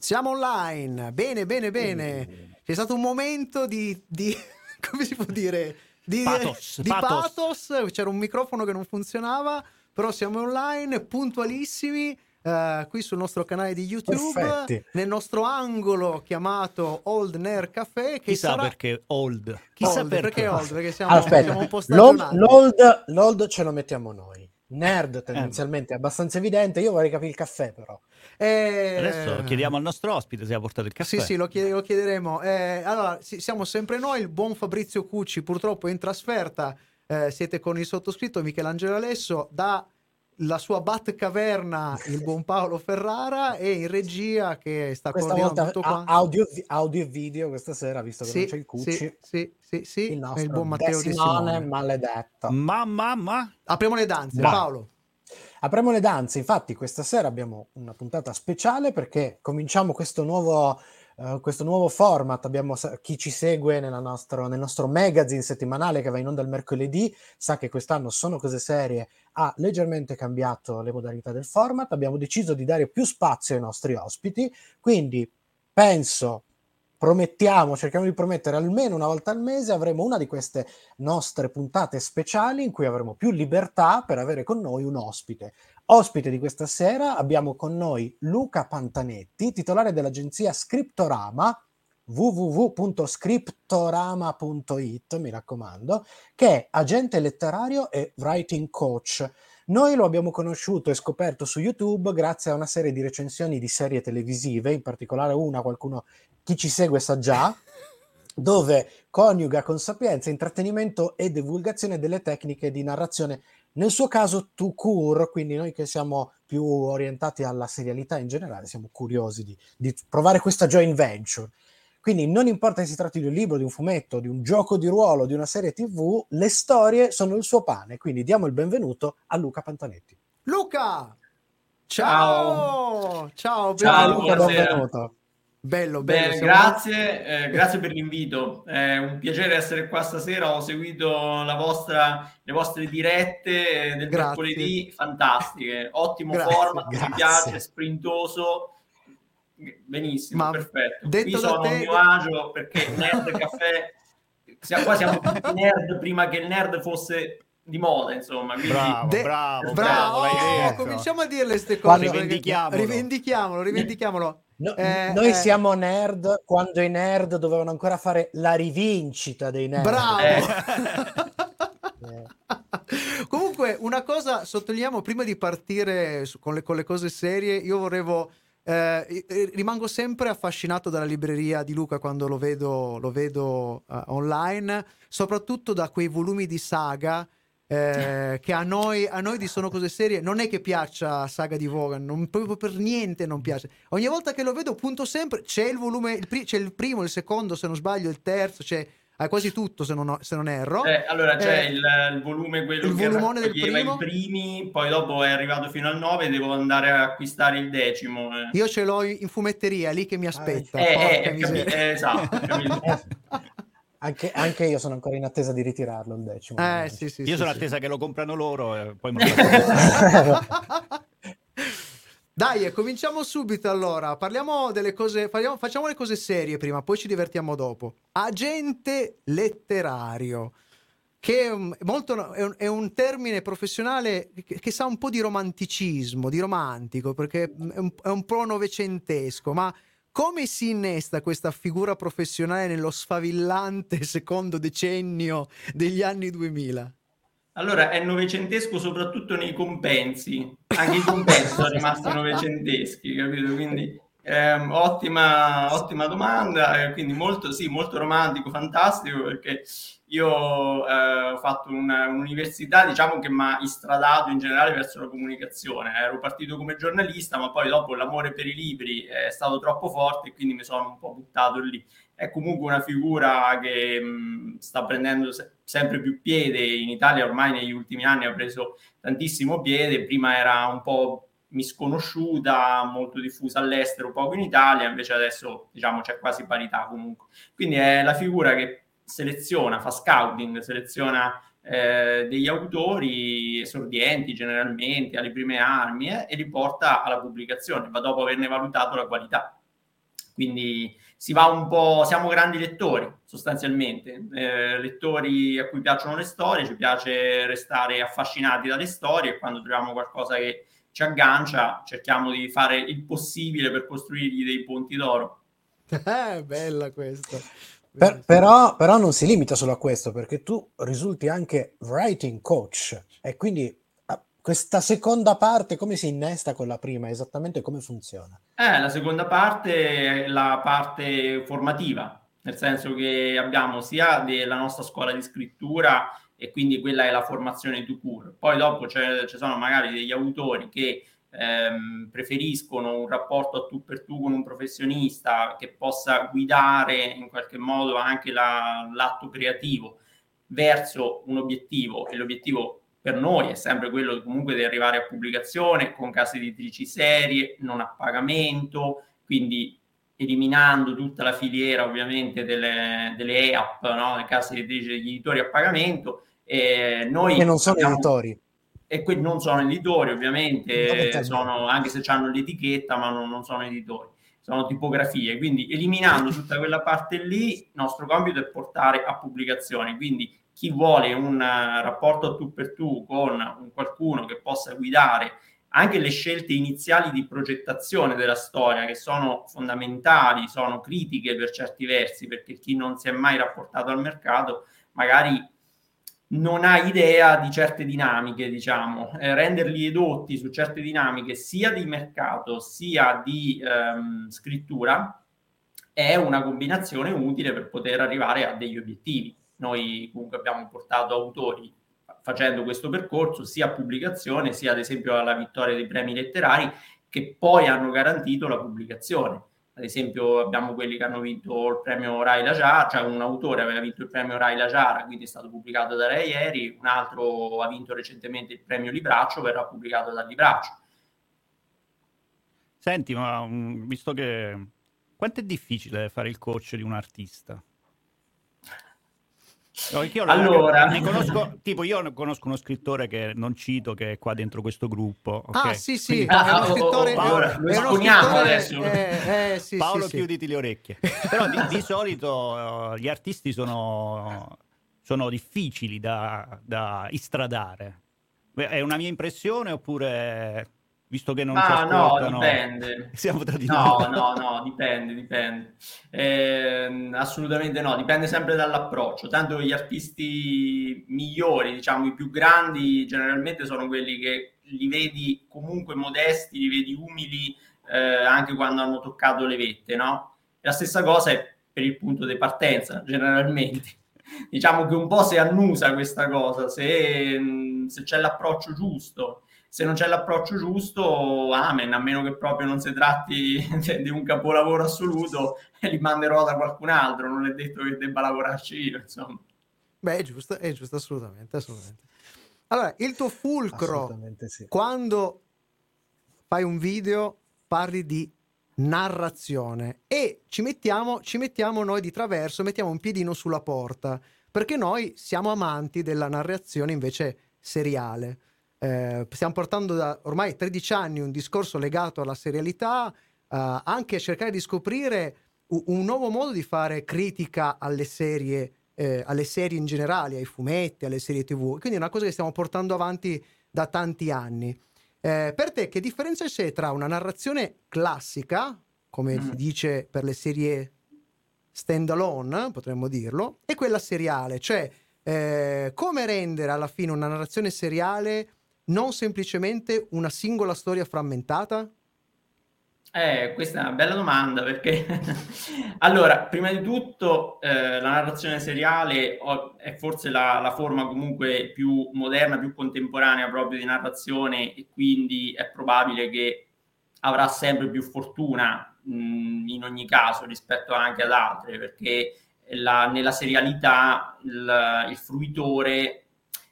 Siamo online, bene, bene, bene. C'è stato un momento di, di come si può dire? Di pathos, di pathos. pathos. C'era un microfono che non funzionava, però siamo online, puntualissimi. eh, qui sul nostro canale di YouTube, Perfetti. nel nostro angolo chiamato Old Nerd Café. Che Chissà sarà... perché old. Chissà Old, perché Old, perché siamo, Aspetta, siamo un po' l'old, l'old- l'old ce lo mettiamo noi. Nerd tendenzialmente è abbastanza evidente. Io vorrei capire il caffè, però. Eh, Adesso chiediamo al nostro ospite se ha portato il caffè. Sì, sì, lo, chied- lo chiederemo. Eh, allora, sì, siamo sempre noi, il buon Fabrizio Cucci purtroppo è in trasferta, eh, siete con il sottoscritto Michelangelo Alesso, da la sua Batcaverna il buon Paolo Ferrara e in regia che sta Questa coordinando volta tutto a- quanto. audio, audio e video questa sera, visto che Sì, non c'è il Cucci. sì, sì, sì, sì, il nostro il buon Matteo Di Simone maledetto. Ma, ma, ma. Apriamo le danze, Vai. Paolo. Apriamo le danze, infatti questa sera abbiamo una puntata speciale perché cominciamo questo nuovo, eh, questo nuovo format. Abbiamo, chi ci segue nostro- nel nostro magazine settimanale che va in onda il mercoledì sa che quest'anno Sono Cose Serie ha leggermente cambiato le modalità del format. Abbiamo deciso di dare più spazio ai nostri ospiti, quindi penso, promettiamo, cerchiamo di promettere almeno una volta al mese avremo una di queste nostre puntate speciali in cui avremo più libertà per avere con noi un ospite. Ospite di questa sera abbiamo con noi Luca Pantanetti, titolare dell'agenzia Scriptorama www.scriptorama.it, mi raccomando, che è agente letterario e writing coach. Noi lo abbiamo conosciuto e scoperto su YouTube grazie a una serie di recensioni di serie televisive, in particolare una, qualcuno, chi ci segue sa già, dove coniuga con sapienza intrattenimento e divulgazione delle tecniche di narrazione, nel suo caso to cure, quindi noi che siamo più orientati alla serialità in generale, siamo curiosi di, di provare questa joint venture. Quindi non importa che si tratti di un libro, di un fumetto, di un gioco di ruolo, di una serie tv, le storie sono il suo pane, quindi diamo il benvenuto a Luca Pantanetti. Luca! Ciao! Ciao, Ciao, buonasera. benvenuto. Bello, bello. Siamo- grazie, eh, grazie per l'invito. È un piacere essere qua stasera. Ho seguito la vostra, le vostre dirette eh, del Grazie. mercoledì, fantastiche. Ottimo Grazie, format, grazie. mi piace, sprintoso. Benissimo, Ma perfetto. detto Qui sono te- a mio agio perché Nerd Caffè, siamo, qua siamo tutti nerd prima che il nerd fosse di moda, insomma. Quindi, Bravo, De- bravo, Bravo, bravo, l'hai oh, detto. cominciamo a dire queste cose. Rivendichiamolo. Rivendichiamolo, rivendichiamolo. No- Eh, noi eh. siamo nerd quando i nerd dovevano ancora fare la rivincita dei nerd. Bravo. Eh. Comunque, una cosa sottolineiamo prima di partire su- con le, con le cose serie. Io volevo. eh, rimango sempre affascinato dalla libreria di Luca quando lo vedo, lo vedo eh, online, soprattutto da quei volumi di saga. Eh, che a noi, a noi di Sono Cose Serie non è che piaccia Saga di Vogan, non, proprio per niente non piace. Ogni volta che lo vedo, punto sempre, c'è il volume, il pri- c'è il primo, il secondo, se non sbaglio, il terzo, c'è hai quasi tutto se non, ho- se non erro. Eh, allora c'è Eh, il, il volume quello il che raccoglieva primo? i primi, poi dopo è arrivato fino al 9 devo andare a acquistare il decimo. eh. Io ce l'ho in fumetteria lì che mi aspetta. Eh, porca eh, capi- eh, esatto, capito. Anche, anche io sono ancora in attesa di ritirarlo il decimo. Eh, sì, sì, Io sì, sono sì. attesa che lo comprano loro e poi me lo Dai, e cominciamo subito allora. Parliamo delle cose, parliamo- facciamo le cose serie prima, poi ci divertiamo dopo. Agente letterario, che è un, molto- è un- è un termine professionale che, che sa un po' di romanticismo, di romantico, perché è un, è un po' novecentesco, ma come si innesta questa figura professionale nello sfavillante secondo decennio degli anni 2000? Allora, è novecentesco soprattutto nei compensi, anche i compensi sono rimasti novecenteschi, capito? Quindi ehm, ottima, ottima domanda, eh, quindi molto, sì, molto romantico, fantastico, perché io eh, ho fatto una- un'università, diciamo che mi ha istradato in generale verso la comunicazione. Ero partito come giornalista, ma poi dopo l'amore per i libri è stato troppo forte e quindi mi sono un po' buttato lì è comunque una figura che mh, sta prendendo se- sempre più piede in Italia, ormai negli ultimi anni ha preso tantissimo piede, prima era un po' misconosciuta, molto diffusa all'estero, poco in Italia, invece adesso diciamo c'è quasi parità comunque. Quindi è la figura che seleziona, fa scouting, seleziona eh, degli autori esordienti generalmente alle prime armi eh, e li porta alla pubblicazione, ma dopo averne valutato la qualità. quindi si va un po', siamo grandi lettori sostanzialmente, eh, lettori a cui piacciono le storie, ci piace restare affascinati dalle storie e quando troviamo qualcosa che ci aggancia cerchiamo di fare il possibile per costruirgli dei ponti d'oro. Eh, bella questa. Per, però, però, non si limita solo a questo, perché tu risulti anche writing coach e quindi ah, questa seconda parte come si innesta con la prima? Esattamente come funziona? Eh, la seconda parte è la parte formativa, nel senso che abbiamo sia della nostra scuola di scrittura e quindi quella è la formazione to cure. Poi dopo ci sono magari degli autori che ehm, preferiscono un rapporto a tu per tu con un professionista che possa guidare in qualche modo anche la, l'atto creativo verso un obiettivo e l'obiettivo per noi è sempre quello comunque di arrivare a pubblicazione con case editrici serie, non a pagamento, quindi eliminando tutta la filiera ovviamente delle, delle EAP, no? le case editrici degli editori a pagamento. E noi che non sono abbiamo... editori e quelli non sono editori ovviamente, sono, anche se hanno l'etichetta, ma non, non, sono editori, sono tipografie, quindi eliminando tutta quella parte lì, il nostro compito è portare a pubblicazione, quindi chi vuole un uh, rapporto tu per tu con un qualcuno che possa guidare anche le scelte iniziali di progettazione della storia, che sono fondamentali, sono critiche per certi versi, perché chi non si è mai rapportato al mercato magari non ha idea di certe dinamiche, diciamo, eh, renderli edotti su certe dinamiche sia di mercato sia di ehm, scrittura è una combinazione utile per poter arrivare a degli obiettivi. Noi comunque abbiamo portato autori facendo questo percorso sia a pubblicazione sia ad esempio alla vittoria dei premi letterari che poi hanno garantito la pubblicazione ad esempio abbiamo quelli che hanno vinto il premio Rai La Giara, cioè un autore aveva vinto il premio Rai La Giara, quindi è stato pubblicato da Rai ieri, un altro ha vinto recentemente il premio Libraccio, verrà pubblicato dal Libraccio. Senti, ma um, visto che... Quanto è difficile fare il coach di un artista? No, io allora, ne conosco, tipo io conosco uno scrittore che non cito che è qua dentro questo gruppo. Okay? Ah, sì, sì, Quindi, ah, è uno scrittore. Paolo, lo esponiamo adesso. Eh, eh, sì, Paolo, sì, chiuditi le orecchie. Però di, di solito uh, gli artisti sono, sono difficili da, da istradare. È una mia impressione oppure visto che non ah, no, dipende. Siamo tra di no, noi. no, no, dipende, dipende. Eh, assolutamente no, dipende sempre dall'approccio. Tanto gli artisti migliori, diciamo i più grandi, generalmente sono quelli che li vedi comunque modesti, li vedi umili eh, anche quando hanno toccato le vette, no? La stessa cosa è per il punto di partenza, generalmente. Diciamo che un po' si annusa questa cosa, se, se c'è l'approccio giusto se non c'è l'approccio giusto, amen, a meno che proprio non si tratti di un capolavoro assoluto, li manderò da qualcun altro, non è detto che debba lavorarci io, insomma. Beh, è giusto, è giusto, assolutamente, assolutamente. Allora, il tuo fulcro, sì. quando fai un video, parli di narrazione e ci mettiamo, ci mettiamo noi di traverso, mettiamo un piedino sulla porta, perché noi siamo amanti della narrazione invece seriale. Eh, stiamo portando da ormai 13 anni un discorso legato alla serialità, eh, anche a cercare di scoprire un, un nuovo modo di fare critica alle serie, eh, alle serie in generale, ai fumetti, alle serie tv. Quindi è una cosa che stiamo portando avanti da tanti anni. Eh, per te, che differenza c'è tra una narrazione classica, come mm. si dice per le serie stand alone, potremmo dirlo, e quella seriale? Cioè, eh, come rendere alla fine una narrazione seriale non semplicemente una singola storia frammentata? Eh, questa è una bella domanda perché allora, prima di tutto eh, la narrazione seriale è forse la, la, forma comunque più moderna, più contemporanea proprio di narrazione e quindi è probabile che avrà sempre più fortuna mh, in ogni caso rispetto anche ad altre perché la, nella serialità il, il fruitore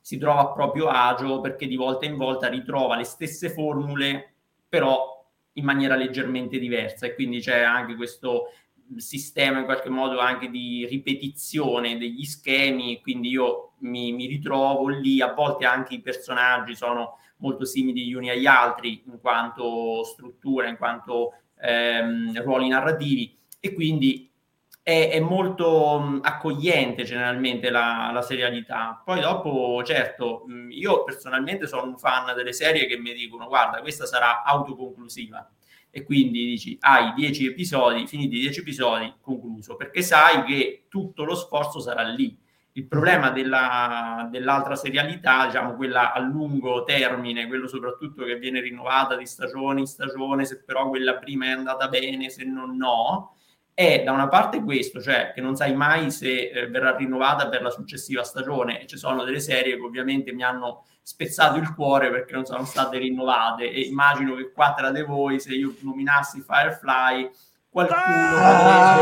si trova a proprio agio perché di volta in volta ritrova le stesse formule, però in maniera leggermente diversa. E quindi c'è anche questo sistema in qualche modo anche di ripetizione degli schemi, quindi io mi, mi ritrovo lì, a volte anche i personaggi sono molto simili gli uni agli altri in quanto struttura, in quanto ehm, ruoli narrativi. E quindi è, è molto mh, accogliente generalmente la, la, serialità. Poi dopo, certo, mh, io personalmente sono un fan delle serie che mi dicono guarda, questa sarà autoconclusiva e quindi dici hai 10 episodi, finiti 10 episodi, concluso, perché sai che tutto lo sforzo sarà lì. Il problema della, dell'altra serialità, diciamo quella a lungo termine, quello soprattutto che viene rinnovata di stagione in stagione, se però quella prima è andata bene, se non no, è da una parte questo, cioè che non sai mai se eh, verrà rinnovata per la successiva stagione. E ci sono delle serie che ovviamente mi hanno spezzato il cuore perché non sono state rinnovate e immagino che qua tra di voi, se io nominassi Firefly, qualcuno ah!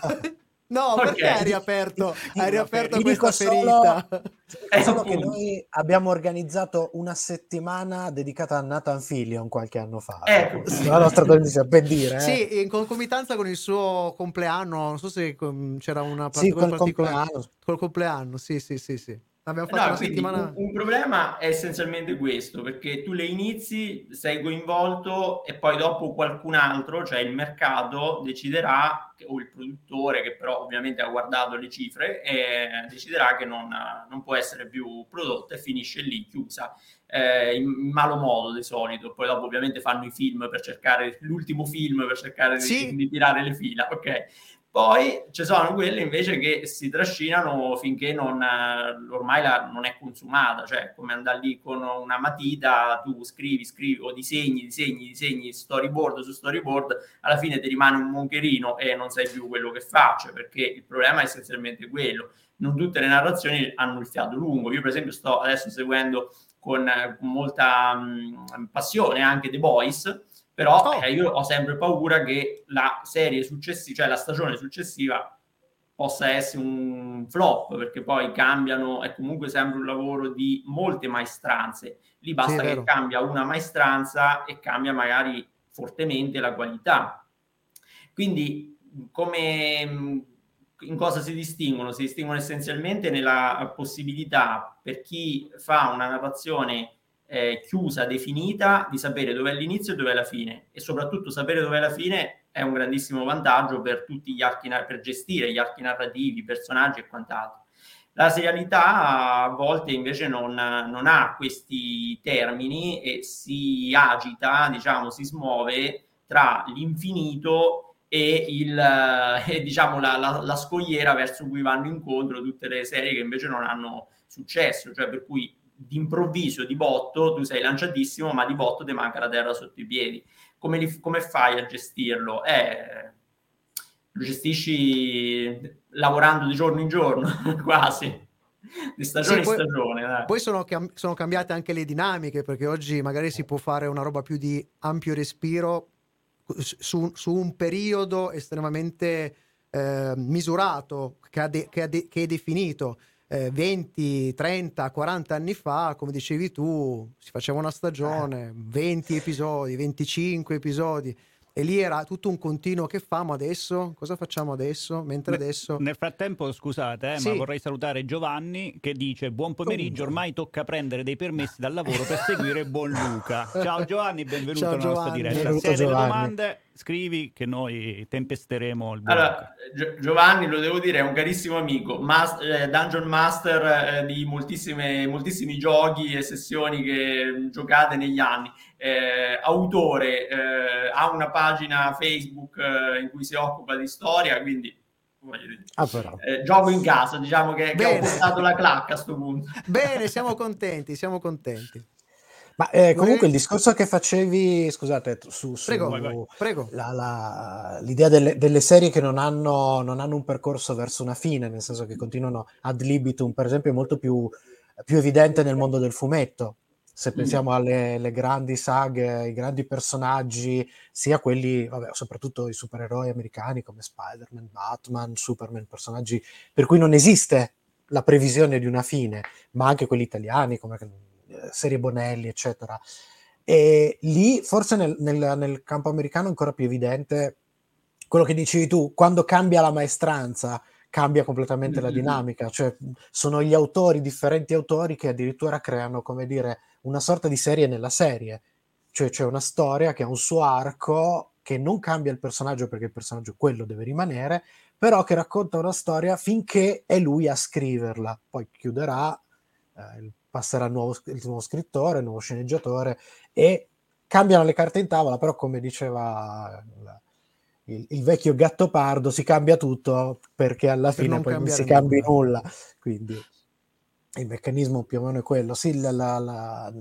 potrebbe... No, okay. perché hai riaperto, hai riaperto okay. questa ferita? Solo, solo che noi abbiamo organizzato una settimana dedicata a Nathan Fillion qualche anno fa. Ecco. La nostra trasmissione, per dire. Eh. Sì, in concomitanza con il suo compleanno, non so se c'era una sì, col compleanno. Col compleanno, sì, sì, sì, sì. Abbiamo fatto no, una settimana. Un, un, problema è essenzialmente questo, perché tu le inizi, sei coinvolto e poi dopo qualcun altro, cioè il mercato, deciderà, o il produttore che però ovviamente ha guardato le cifre, eh, deciderà che non, non, può essere più prodotta e finisce lì, chiusa. Eh, in, in, malo modo di solito, poi dopo ovviamente fanno i film per cercare l'ultimo film per cercare sì. di, di tirare le fila, ok? Poi ci sono quelle invece che si trascinano finché non, ormai la, non è consumata, cioè come andare lì con una matita, tu scrivi, scrivi o disegni, disegni, disegni, storyboard su storyboard, alla fine ti rimane un moncherino e non sai più quello che faccio, perché il problema è essenzialmente quello. Non tutte le narrazioni hanno il fiato lungo. Io per esempio sto adesso seguendo con, con molta mh, passione anche The Voice, però oh. eh, io ho sempre paura che la serie successiva, cioè la stagione successiva, possa essere un flop, perché poi cambiano, è comunque sempre un lavoro di molte maestranze. Lì basta sì, che cambia una maestranza e cambia magari fortemente la qualità. Quindi, come in cosa si distinguono? Si distinguono essenzialmente nella possibilità per chi fa una narrazione eh, chiusa, definita, di sapere dove è l'inizio e dove è la fine e soprattutto sapere dove è la fine è un grandissimo vantaggio per tutti gli archi, per gestire gli archi narrativi, i personaggi e quant'altro. La serialità a volte invece non, non, ha questi termini e si agita, diciamo, si smuove tra l'infinito e, il, e diciamo, la, la, la, scogliera verso cui vanno incontro tutte le serie che invece non hanno successo, cioè per cui d'improvviso, di botto, tu sei lanciatissimo, ma di botto ti manca la terra sotto i piedi. Come, li, come fai a gestirlo? Eh, lo gestisci lavorando di giorno in giorno, quasi. Di stagione sì, in stagione. Dai. Poi sono, cam- sono cambiate anche le dinamiche, perché oggi magari si può fare una roba più di ampio respiro su, su un periodo estremamente eh, misurato, che, de- che, de- che è definito eh, 20, 30, 40 anni fa, come dicevi tu, si faceva una stagione, 20 episodi, 25 episodi e lì era tutto un continuo che famo adesso? Cosa facciamo adesso? Mentre adesso... Nel frattempo, scusate, eh, sì. ma vorrei salutare Giovanni che dice buon pomeriggio, ormai tocca prendere dei permessi dal lavoro per seguire Buon Luca. Ciao Giovanni, benvenuto Ciao, alla nostra diretta. Benvenuto, Se hai delle domande scrivi che noi tempesteremo il allora, Gi- Giovanni lo devo dire è un carissimo amico mas- eh, Dungeon Master eh, di moltissimi giochi e sessioni che giocate negli anni eh, autore eh, ha una pagina Facebook eh, in cui si occupa di storia quindi Ah, eh, gioco in casa, diciamo che, che ho portato la clacca a questo punto. Bene, siamo contenti, siamo contenti. Ma eh, comunque il discorso che facevi, scusate, su, su prego, vai, vai. prego. La, la, l'idea delle, delle, serie che non hanno, non hanno, un percorso verso una fine, nel senso che continuano ad libitum, per esempio, è molto più, più evidente nel mondo del fumetto. Se pensiamo alle, alle, grandi saghe, ai grandi personaggi, sia quelli, vabbè, soprattutto i supereroi americani come Spider-Man, Batman, Superman, personaggi per cui non esiste la previsione di una fine, ma anche quelli italiani come serie Bonelli, eccetera. E lì, forse nel, nel, nel campo americano, è ancora più evidente quello che dicevi tu, quando cambia la maestranza, cambia completamente mm-hmm. la dinamica, cioè sono gli autori, differenti autori che addirittura creano, come dire, una sorta di serie nella serie, cioè c'è una storia che ha un suo arco che non cambia il personaggio perché il personaggio quello deve rimanere, però che racconta una storia finché è lui a scriverla. Poi chiuderà, eh, passerà il nuovo, il nuovo scrittore, il nuovo sceneggiatore e cambiano le carte in tavola, però come diceva il, il, vecchio gatto pardo, si cambia tutto perché alla per fine non poi non si cambia nulla. Quindi il meccanismo più o meno è quello. Sì, la, la, la,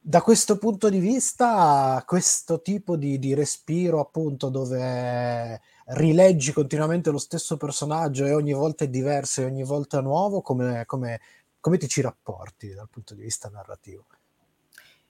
da questo punto di vista, questo tipo di, di, respiro, appunto, dove rileggi continuamente lo stesso personaggio e ogni volta è diverso e ogni volta nuovo, come, come, come ti ci rapporti dal punto di vista narrativo?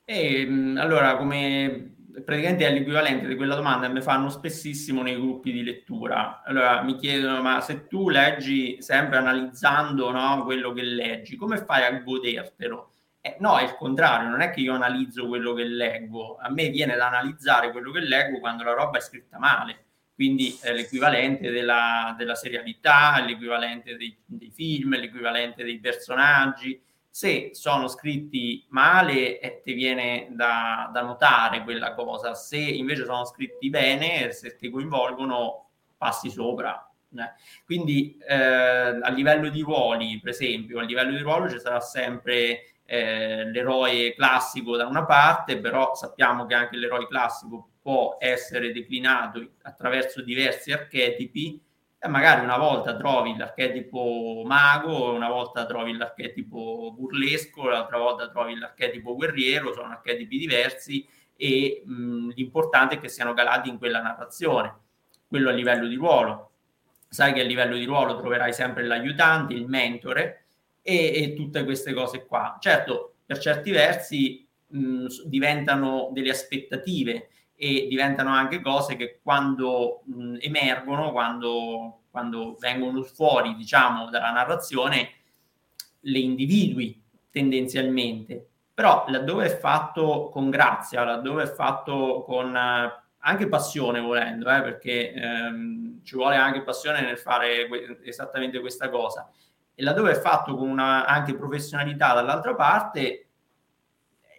E, ehm, allora, come praticamente è l'equivalente di quella domanda che mi fanno spessissimo nei gruppi di lettura. Allora mi chiedono: ma se tu leggi sempre analizzando no, quello che leggi, come fai a godertelo? Eh, no, è il contrario, non è che io analizzo quello che leggo, a me viene da analizzare quello che leggo quando la roba è scritta male, quindi è l'equivalente della, della serialità, l'equivalente dei, dei film, l'equivalente dei personaggi se sono scritti male eh, ti viene da, da, notare quella cosa, se invece sono scritti bene, se ti coinvolgono, passi sopra. Eh. Quindi eh, a livello di ruoli, per esempio, a livello di ruolo ci sarà sempre eh, l'eroe classico da una parte, però sappiamo che anche l'eroe classico può essere declinato attraverso diversi archetipi e magari una volta trovi l'archetipo mago, una volta trovi l'archetipo burlesco, l'altra volta trovi l'archetipo guerriero, sono archetipi diversi e mh, l'importante è che siano calati in quella narrazione, quello a livello di ruolo. Sai che a livello di ruolo troverai sempre l'aiutante, il mentore e, e tutte queste cose qua. Certo, per certi versi mh, diventano delle aspettative e diventano anche cose che quando mh, emergono, quando, quando vengono fuori, diciamo, dalla narrazione, le individui tendenzialmente. Però laddove è fatto con grazia, laddove è fatto con eh, anche passione volendo, eh, perché ehm, ci vuole anche passione nel fare que- esattamente questa cosa, e laddove è fatto con una anche professionalità dall'altra parte,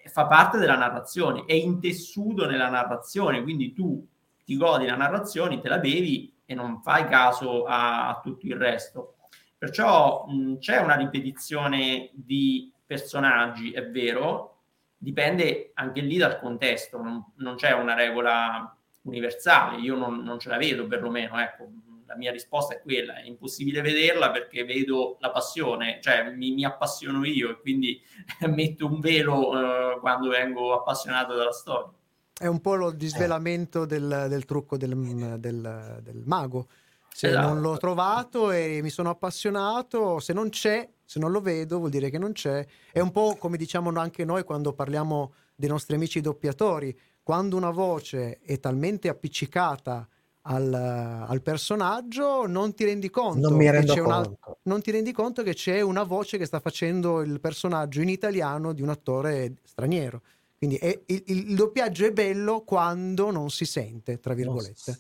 fa parte della narrazione, è intessuto nella narrazione, quindi tu ti godi la narrazione, te la bevi e non fai caso a, a tutto il resto. Perciò mh, c'è una ripetizione di personaggi, è vero, dipende anche lì dal contesto, non, non c'è una regola universale, io non, non ce la vedo perlomeno, ecco, la mia risposta è quella, è impossibile vederla perché vedo la passione, cioè mi, mi appassiono io e quindi metto un velo uh, quando vengo appassionato dalla storia. È un po' lo disvelamento del, del trucco del, del, del mago. Se esatto. non l'ho trovato e mi sono appassionato, se non c'è, se non lo vedo, vuol dire che non c'è. È un po' come diciamo anche noi quando parliamo dei nostri amici doppiatori. Quando una voce è talmente appiccicata al, al, personaggio, non ti rendi conto. Non mi rendo conto. Una, non ti rendi conto che c'è una voce che sta facendo il personaggio in italiano di un attore straniero. Quindi è, il, il, doppiaggio è bello quando non si sente, tra virgolette.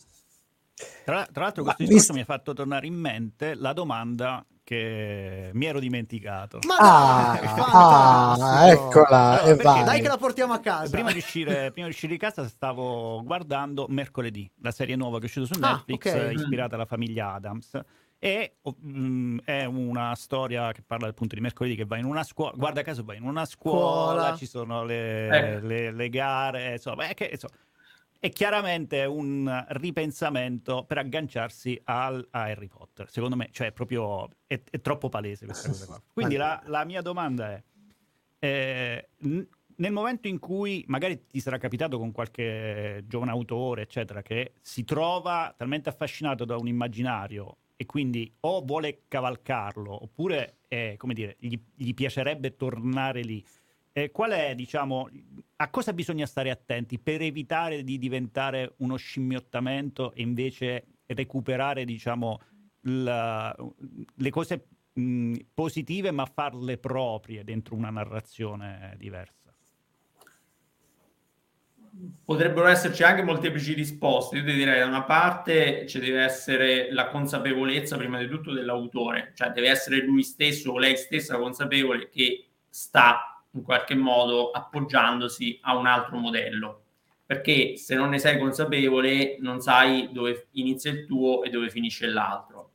Tra, tra l'altro, questo Ma discorso visto... mi ha fatto tornare in mente la domanda che mi ero dimenticato. Ma ah, ah eccola, allora, perché, dai che la portiamo a casa. Prima di, uscire, prima di uscire di casa stavo guardando Mercoledì, la serie nuova che è uscita su ah, Netflix, ah, okay. ispirata alla famiglia Adams. E um, è una storia che parla appunto di mercoledì che va in una scuola, guarda caso va in una scuola, scuola. ci sono le, eh. le, le gare, insomma, è che, insomma, è chiaramente un ripensamento per agganciarsi al, a Harry Potter. Secondo me, cioè, proprio è, è troppo palese questa cosa qua. Quindi la, la mia domanda è: eh, n- nel momento in cui magari ti sarà capitato con qualche giovane autore, eccetera, che si trova talmente affascinato da un immaginario e quindi o vuole cavalcarlo oppure, eh, come dire, gli, gli piacerebbe tornare lì eh, qual è, diciamo, a cosa bisogna stare attenti per evitare di diventare uno scimmiottamento e invece recuperare, diciamo, la, le cose mh, positive ma farle proprie dentro una narrazione diversa? Potrebbero esserci anche molteplici risposte. Io ti direi da una parte ci deve essere la consapevolezza prima di tutto dell'autore, cioè deve essere lui stesso o lei stessa consapevole che sta in qualche modo appoggiandosi a un altro modello. perché se non ne sei consapevole non sai dove inizia il tuo e dove finisce l'altro.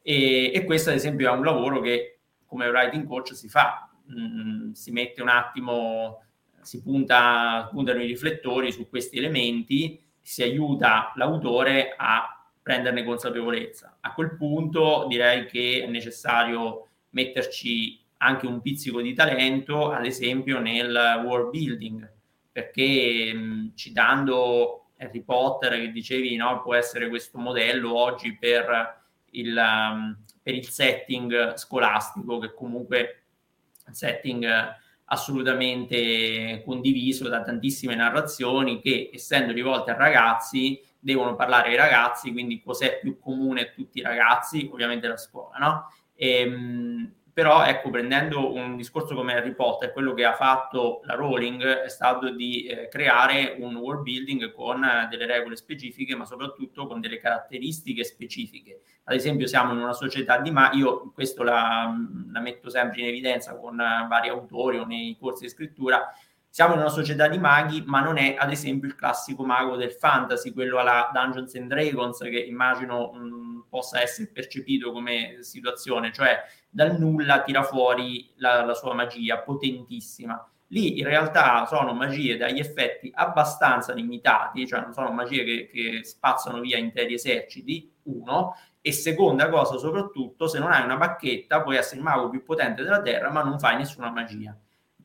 E, e questo ad esempio è un lavoro che come writing coach si fa, mm, si mette un attimo, si punta, puntano i riflettori su questi elementi, si aiuta l'autore a prenderne consapevolezza. A quel punto direi che è necessario metterci anche un pizzico di talento, ad esempio nel world building, perché mh, citando Harry Potter che dicevi no, può essere questo modello oggi per il, um, per il setting scolastico, che comunque è un setting assolutamente condiviso da tantissime narrazioni che essendo rivolte a ragazzi devono parlare ai ragazzi, quindi cos'è più comune a tutti i ragazzi? Ovviamente la scuola, no? E, ehm, però ecco, prendendo un discorso come Harry Potter, quello che ha fatto la Rowling è stato di eh, creare un world building con eh, delle regole specifiche, ma soprattutto con delle caratteristiche specifiche. Ad esempio, siamo in una società di ma io questo la, la metto sempre in evidenza con uh, vari autori o nei corsi di scrittura siamo in una società di maghi, ma non è ad esempio il classico mago del fantasy, quello alla Dungeons and Dragons, che immagino mh, possa essere percepito come situazione, cioè dal nulla tira fuori la, la sua magia potentissima. Lì in realtà sono magie dagli effetti abbastanza limitati, cioè non sono magie che, che spazzano via interi eserciti, uno, e seconda cosa soprattutto, se non hai una bacchetta puoi essere il mago più potente della Terra, ma non fai nessuna magia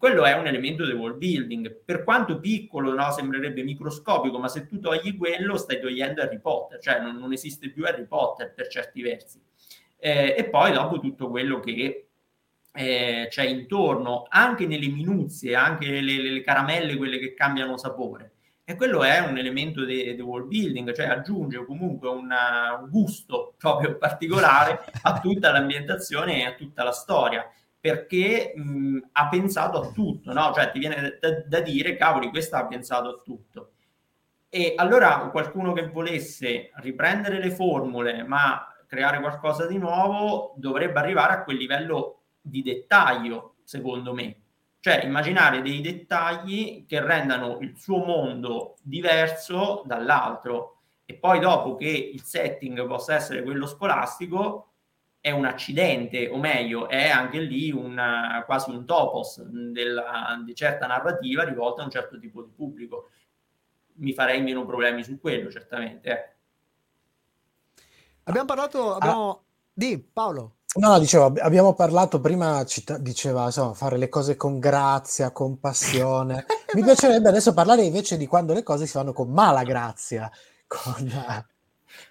quello è un elemento del world building. Per quanto piccolo, no, sembrerebbe microscopico, ma se tu togli quello, stai togliendo Harry Potter, cioè non, non esiste più Harry Potter per certi versi. Eh, e poi dopo tutto quello che eh, c'è intorno, anche nelle minuzie, anche le, le, le, caramelle, quelle che cambiano sapore. E quello è un elemento di world building, cioè aggiunge comunque una, un gusto proprio particolare a tutta l'ambientazione e a tutta la storia perché mh, ha pensato a tutto, no? Cioè ti viene da, da, dire, cavoli, questa ha pensato a tutto. E allora qualcuno che volesse riprendere le formule, ma creare qualcosa di nuovo, dovrebbe arrivare a quel livello di dettaglio, secondo me. Cioè immaginare dei dettagli che rendano il suo mondo diverso dall'altro. E poi dopo che il setting possa essere quello scolastico, è un accidente, o meglio, è anche lì una, quasi un topos della, di certa narrativa rivolta a un certo tipo di pubblico. Mi farei meno problemi su quello, certamente. Eh. Abbiamo parlato, abbiamo... Ah. Di Paolo. No, no, dicevo, abbiamo parlato prima, cita- diceva, insomma, fare le cose con grazia, con passione. Mi piacerebbe adesso parlare invece di quando le cose si fanno con mala grazia, con,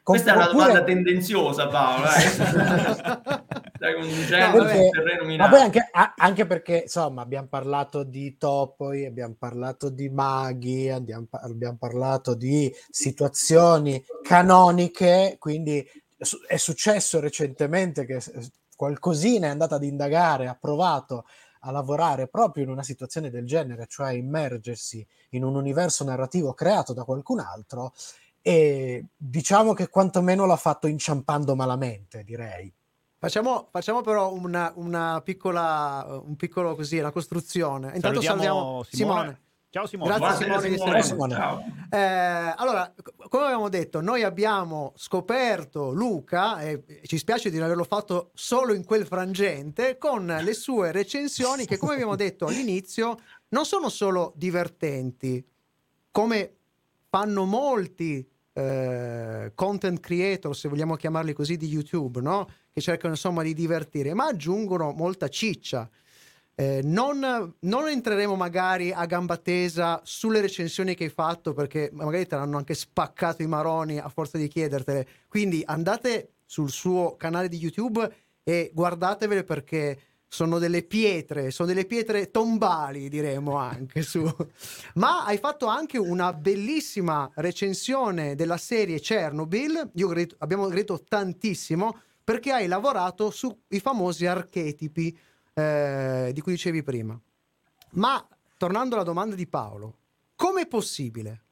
questa è una domanda tendenziosa, Paolo. Stai conducendo no, perché, terreno minato. Ma poi anche, anche, perché, insomma, abbiamo parlato di topoi, abbiamo parlato di maghi, abbiamo, abbiamo parlato di situazioni canoniche, quindi è successo recentemente che qualcosina è andata ad indagare, ha provato a lavorare proprio in una situazione del genere, cioè immergersi in un universo narrativo creato da qualcun altro e diciamo che quantomeno l'ha fatto inciampando malamente, direi. Facciamo, facciamo però una, una, piccola, un piccolo così, una costruzione. Intanto salutiamo Simone. Simone. Ciao Simone. Grazie Simone, Simone. Simone. Ciao. Eh, allora, come abbiamo detto, noi abbiamo scoperto Luca e ci spiace di non averlo fatto solo in quel frangente con le sue recensioni che come abbiamo detto all'inizio non sono solo divertenti, come fanno molti eh, content creator, se vogliamo chiamarli così, di YouTube, no? che cercano insomma di divertire, ma aggiungono molta ciccia. Eh, non, non, entreremo magari a gamba tesa sulle recensioni che hai fatto perché magari te l'hanno anche spaccato i maroni a forza di chiedertele. Quindi andate sul suo canale di YouTube e guardatevele perché sono delle pietre, sono delle pietre tombali, diremo anche su. Ma hai fatto anche una bellissima recensione della serie Chernobyl. Io credo, abbiamo gradito tantissimo perché hai lavorato sui famosi archetipi eh, di cui dicevi prima. Ma tornando alla domanda di Paolo, com'è possibile?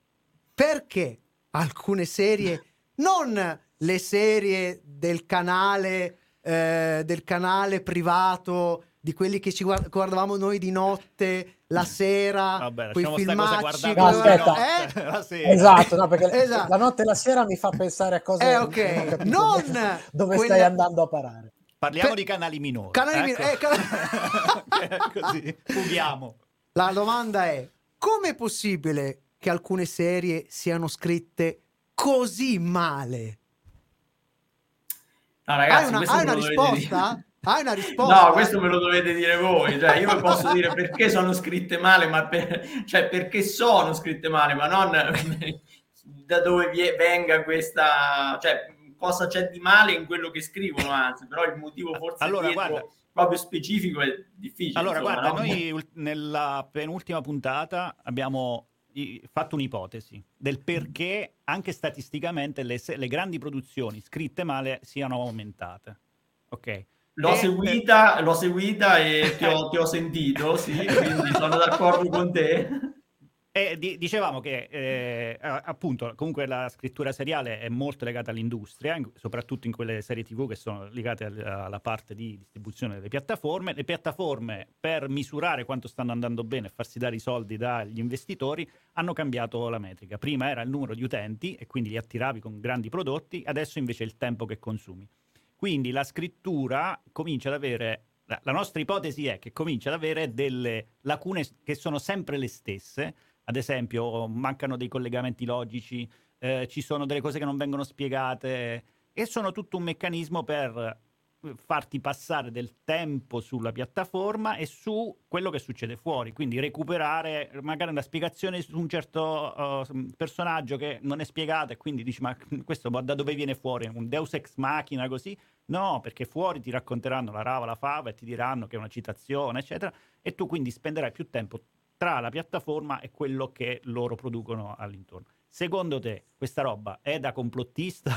Perché alcune serie, non le serie del canale eh, del canale privato di quelli che ci guardavamo noi di notte, la sera, Vabbè, quei filmacci. No, aspetta. Eh? Esatto, no, perché esatto. la notte e la sera mi fa pensare a cose eh, okay. non, non dove quella... stai andando a parare. Parliamo per... di canali minori. Canali ecco. minori. Eh, can... Così, fughiamo. La domanda è, come è possibile che alcune serie siano scritte così male? No, ragazzi, hai una, hai una risposta? Hai una risposta? No, questo me lo dovete dire voi. Cioè, io vi posso dire perché sono scritte male, ma per, cioè perché sono scritte male, ma non da dove venga questa, cioè cosa c'è di male in quello che scrivono, anzi, però il motivo forse allora, guarda, proprio specifico è difficile. Allora, insomma, guarda, no? noi nella penultima puntata abbiamo fatto un'ipotesi del perché anche statisticamente le, le grandi produzioni scritte male siano aumentate. Ok. L'ho, seguita, l'ho seguita e ti ho, ti ho sentito, sì, quindi sono d'accordo con te. E di, dicevamo che eh, appunto comunque la scrittura seriale è molto legata all'industria, in, soprattutto in quelle serie TV che sono legate alla, alla parte di distribuzione delle piattaforme. Le piattaforme per misurare quanto stanno andando bene e farsi dare i soldi dagli investitori hanno cambiato la metrica. Prima era il numero di utenti e quindi li attiravi con grandi prodotti, adesso invece è il tempo che consumi. Quindi la scrittura comincia ad avere la nostra ipotesi è che comincia ad avere delle lacune che sono sempre le stesse, ad esempio mancano dei collegamenti logici, eh, ci sono delle cose che non vengono spiegate e sono tutto un meccanismo per farti passare del tempo sulla piattaforma e su quello che succede fuori, quindi recuperare magari una spiegazione su un certo uh, personaggio che non è spiegato e quindi dici ma questo da dove viene fuori? Un Deus ex machina così? No, perché fuori ti racconteranno la rava, la fava e ti diranno che è una citazione, eccetera, e tu quindi spenderai più tempo tra la piattaforma e quello che loro producono all'intorno. Secondo te questa roba è da complottista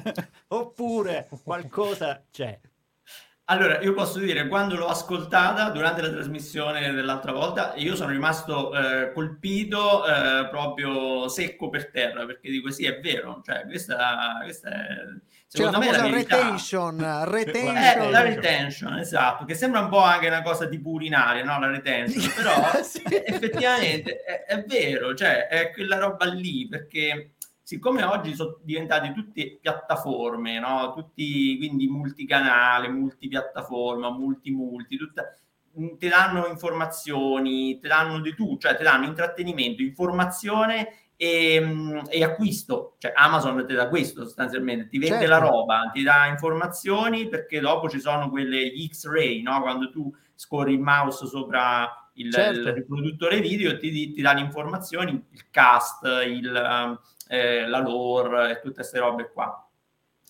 oppure qualcosa c'è? Allora, io posso dire, quando l'ho ascoltata durante la trasmissione dell'altra volta, io sono rimasto eh, colpito eh, proprio secco per terra, perché dico sì, è vero, cioè questa, questa è... Secondo cioè, la me la retention, retention. Eh, la retention, esatto, che sembra un po' anche una cosa tipo urinaria, no? La retention, però sì. effettivamente è, è vero, cioè è quella roba lì, perché siccome oggi sono diventate tutte piattaforme, no? tutti quindi multicanale, multipiattaforma, multi-multi, tutta, mm, ti danno informazioni, ti danno di tutto, cioè ti danno intrattenimento, informazione e, mm, e, acquisto. Cioè Amazon ti dà questo sostanzialmente, ti vende certo. la roba, ti dà informazioni perché dopo ci sono quelle X-ray, no? quando tu scorri il mouse sopra il, certo. il riproduttore video ti, ti dà le informazioni, il cast, il eh, la lore e tutte queste robe qua.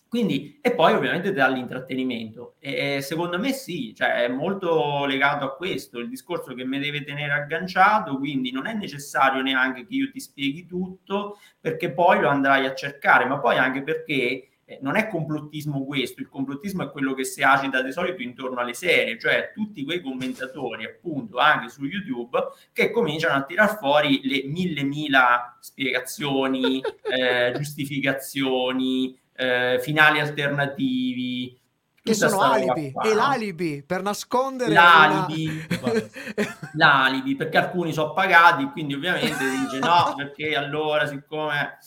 Quindi, e poi ovviamente dall'intrattenimento. E secondo me sì, cioè è molto legato a questo, il discorso che mi deve tenere agganciato, quindi non è necessario neanche che io ti spieghi tutto, perché poi lo andrai a cercare, ma poi anche perché eh, non è complottismo questo, il complottismo è quello che si agita di solito intorno alle serie, cioè tutti quei commentatori appunto anche su YouTube che cominciano a tirar fuori le mille mila spiegazioni, eh, giustificazioni, eh, finali alternativi, che sono alibi e l'alibi per nascondere l'alibi, una... l'alibi perché alcuni sono pagati quindi ovviamente dice no perché allora siccome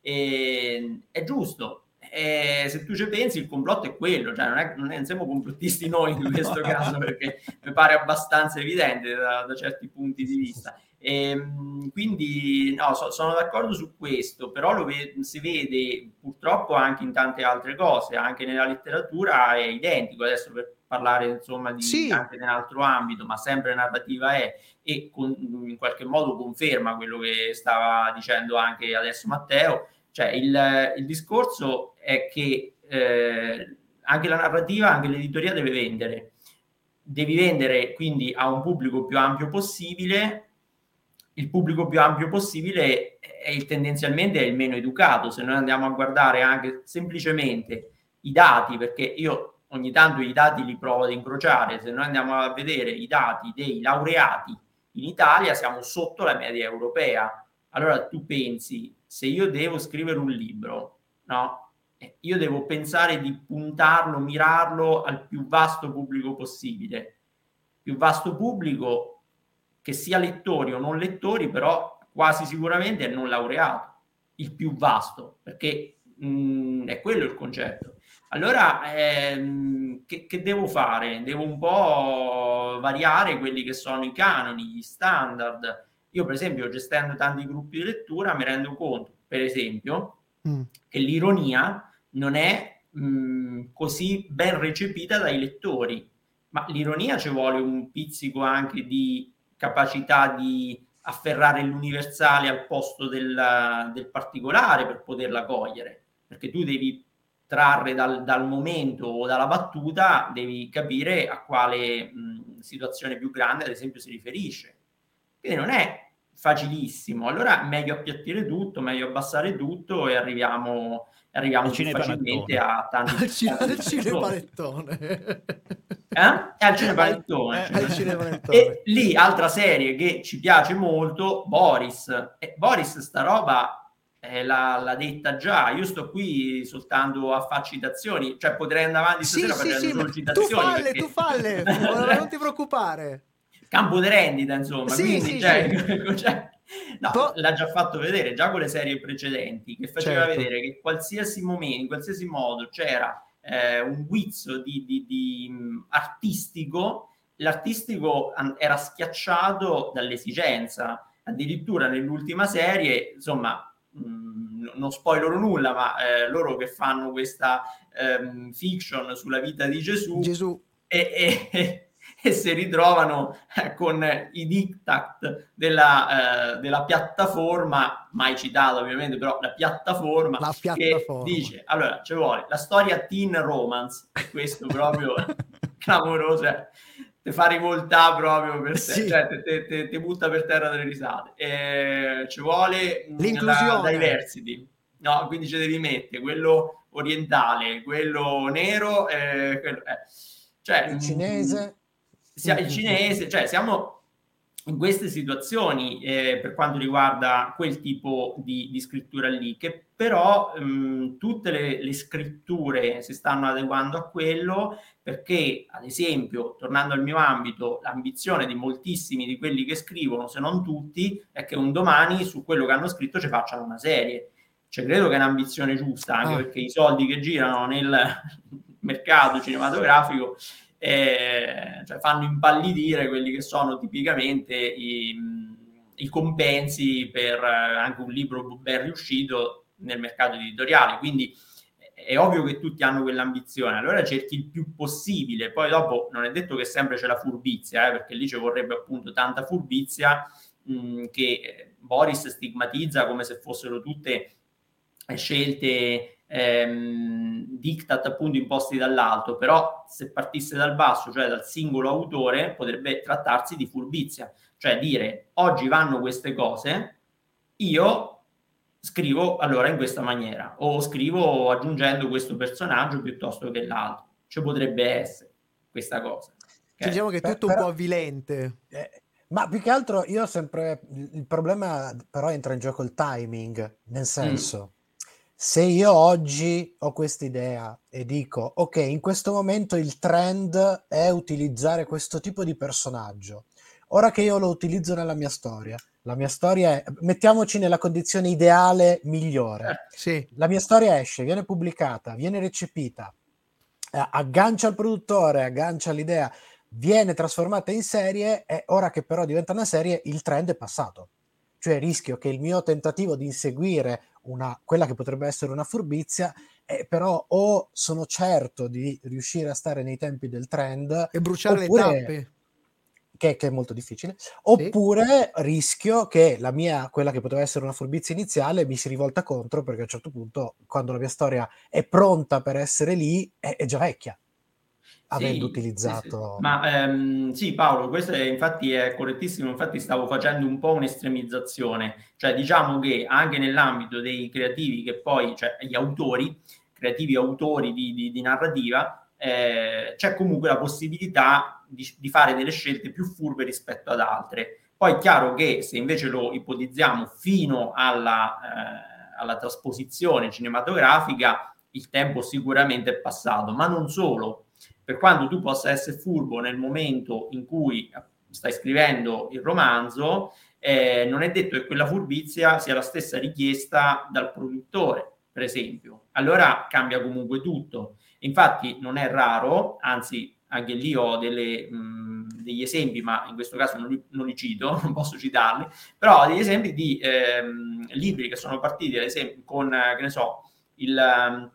e, è giusto e se tu ci pensi, il complotto è quello, cioè non, è, non, è, non siamo complottisti noi in questo caso, perché mi pare abbastanza evidente da, da certi punti di vista. E, ehm, quindi no, so, sono d'accordo su questo, però lo ve- si vede purtroppo anche in tante altre cose, anche nella letteratura è identico. Adesso per parlare insomma di sì. anche nell'altro ambito, ma sempre narrativa è e con, in qualche modo conferma quello che stava dicendo anche adesso Matteo cioè il, il discorso è che eh, anche la narrativa, anche l'editoria deve vendere. Devi vendere quindi a un pubblico più ampio possibile. Il pubblico più ampio possibile è il, tendenzialmente è il meno educato. Se noi andiamo a guardare anche semplicemente i dati, perché io ogni tanto i dati li provo ad incrociare, se noi andiamo a vedere i dati dei laureati in Italia siamo sotto la media europea. Allora tu pensi se io devo scrivere un libro, no? Io devo pensare di puntarlo, mirarlo al più vasto pubblico possibile. più vasto pubblico, che sia lettori o non lettori, però quasi sicuramente è non laureato, il più vasto, perché mh, mm, è quello il concetto. Allora, ehm, che, che, devo fare? Devo un po' variare quelli che sono i canoni, gli standard. Io, per esempio, gestendo tanti gruppi di lettura, mi rendo conto, per esempio, mm. che l'ironia non è mh, così ben recepita dai lettori, ma l'ironia ci vuole un pizzico anche di capacità di afferrare l'universale al posto del, del particolare per poterla cogliere, perché tu devi trarre dal, dal, momento o dalla battuta, devi capire a quale mh, situazione più grande, ad esempio, si riferisce. Quindi non è facilissimo. Allora meglio appiattire tutto, meglio abbassare tutto e arriviamo, arriviamo più facilmente a tanti... al, ci- al cinepanettone. Eh? Al cinepanettone. Eh, cinepanettone. E lì, altra serie che ci piace molto, Boris. E Boris, sta roba eh, l'ha, l'ha, detta già, io sto qui soltanto a fare citazioni, cioè potrei andare avanti stasera sì, sì, solo citazioni. Tu falle, perché... tu falle, non ti preoccupare. Campo di rendita, insomma, sì, quindi sì, cioè, cioè, no, po- l'ha già fatto vedere, già con le serie precedenti, che faceva certo. vedere che qualsiasi momento, in qualsiasi modo c'era eh, un guizzo di, di, di artistico, l'artistico era schiacciato dall'esigenza, addirittura nell'ultima serie, insomma, mh, non spoilerò nulla, ma eh, loro che fanno questa ehm, fiction sulla vita di Gesù, Gesù. E, e, e, si ritrovano eh, con i diktat della, eh, della, piattaforma, mai citato ovviamente, però la piattaforma, la piattaforma. che dice, allora, ci vuole la storia teen romance, questo proprio clamoroso, eh ti fa rivoltare proprio per te, sì. cioè ti butta per terra delle risate. Eh, ci vuole l'inclusione, la diversity, no? Quindi ci devi mettere quello orientale, quello nero, eh, quello, eh. cioè il cinese, sia, il cinese, cioè siamo in queste situazioni eh, per quanto riguarda quel tipo di, di scrittura lì, che però mh, tutte le, le, scritture si stanno adeguando a quello perché, ad esempio, tornando al mio ambito, l'ambizione di moltissimi di quelli che scrivono, se non tutti, è che un domani su quello che hanno scritto ci facciano una serie. Cioè, credo che è un'ambizione giusta, anche ah. perché i soldi che girano nel mercato cinematografico eh, cioè fanno impallidire quelli che sono tipicamente i, i compensi per eh, anche un libro ben riuscito nel mercato editoriale. Quindi è ovvio che tutti hanno quell'ambizione, allora cerchi il più possibile, poi dopo non è detto che sempre c'è la furbizia, eh, perché lì ci vorrebbe appunto tanta furbizia mh, che eh, Boris stigmatizza come se fossero tutte scelte ehm, diktat appunto imposti dall'alto, però se partisse dal basso, cioè dal singolo autore, potrebbe trattarsi di furbizia, cioè dire oggi vanno queste cose, io scrivo allora in questa maniera o scrivo aggiungendo questo personaggio piuttosto che l'altro. Ci potrebbe essere questa cosa. Okay? Diciamo che è tutto però, un po' avvilente. Eh, ma più che altro io ho sempre il problema però entra in gioco il timing, nel mm. senso mm se io oggi ho questa idea e dico, ok, in questo momento il trend è utilizzare questo tipo di personaggio, ora che io lo utilizzo nella mia storia, la mia storia è, mettiamoci nella condizione ideale migliore, eh, sì. la mia storia esce, viene pubblicata, viene recepita, eh, aggancia il produttore, aggancia l'idea, viene trasformata in serie e ora che però diventa una serie il trend è passato. Cioè rischio che il mio tentativo di inseguire una, quella che potrebbe essere una furbizia, eh, però o sono certo di riuscire a stare nei tempi del trend e bruciare oppure, le tappe. Che, che, è molto difficile, oppure sì. rischio che la mia, quella che poteva essere una furbizia iniziale, mi si rivolta contro perché a un certo punto, quando la mia storia è pronta per essere lì, è, è già vecchia avendo sì, utilizzato. Sì. Ma ehm, sì, Paolo, questo è, infatti è correttissimo. Infatti, stavo facendo un po' un'estremizzazione, cioè diciamo che anche nell'ambito dei creativi, che poi, cioè gli autori, creativi autori di, di, di narrativa, eh, c'è comunque la possibilità di, di, fare delle scelte più furbe rispetto ad altre. Poi è chiaro che se invece lo ipotizziamo fino alla, eh, alla trasposizione cinematografica, il tempo sicuramente è passato, ma non solo per quanto tu possa essere furbo nel momento in cui stai scrivendo il romanzo, eh, non è detto che quella furbizia sia la stessa richiesta dal produttore, per esempio. Allora cambia comunque tutto. Infatti non è raro, anzi anche lì ho delle, mh, degli esempi, ma in questo caso non li, non li, cito, non posso citarli, però degli esempi di ehm, libri che sono partiti, ad esempio, con, che ne so, il,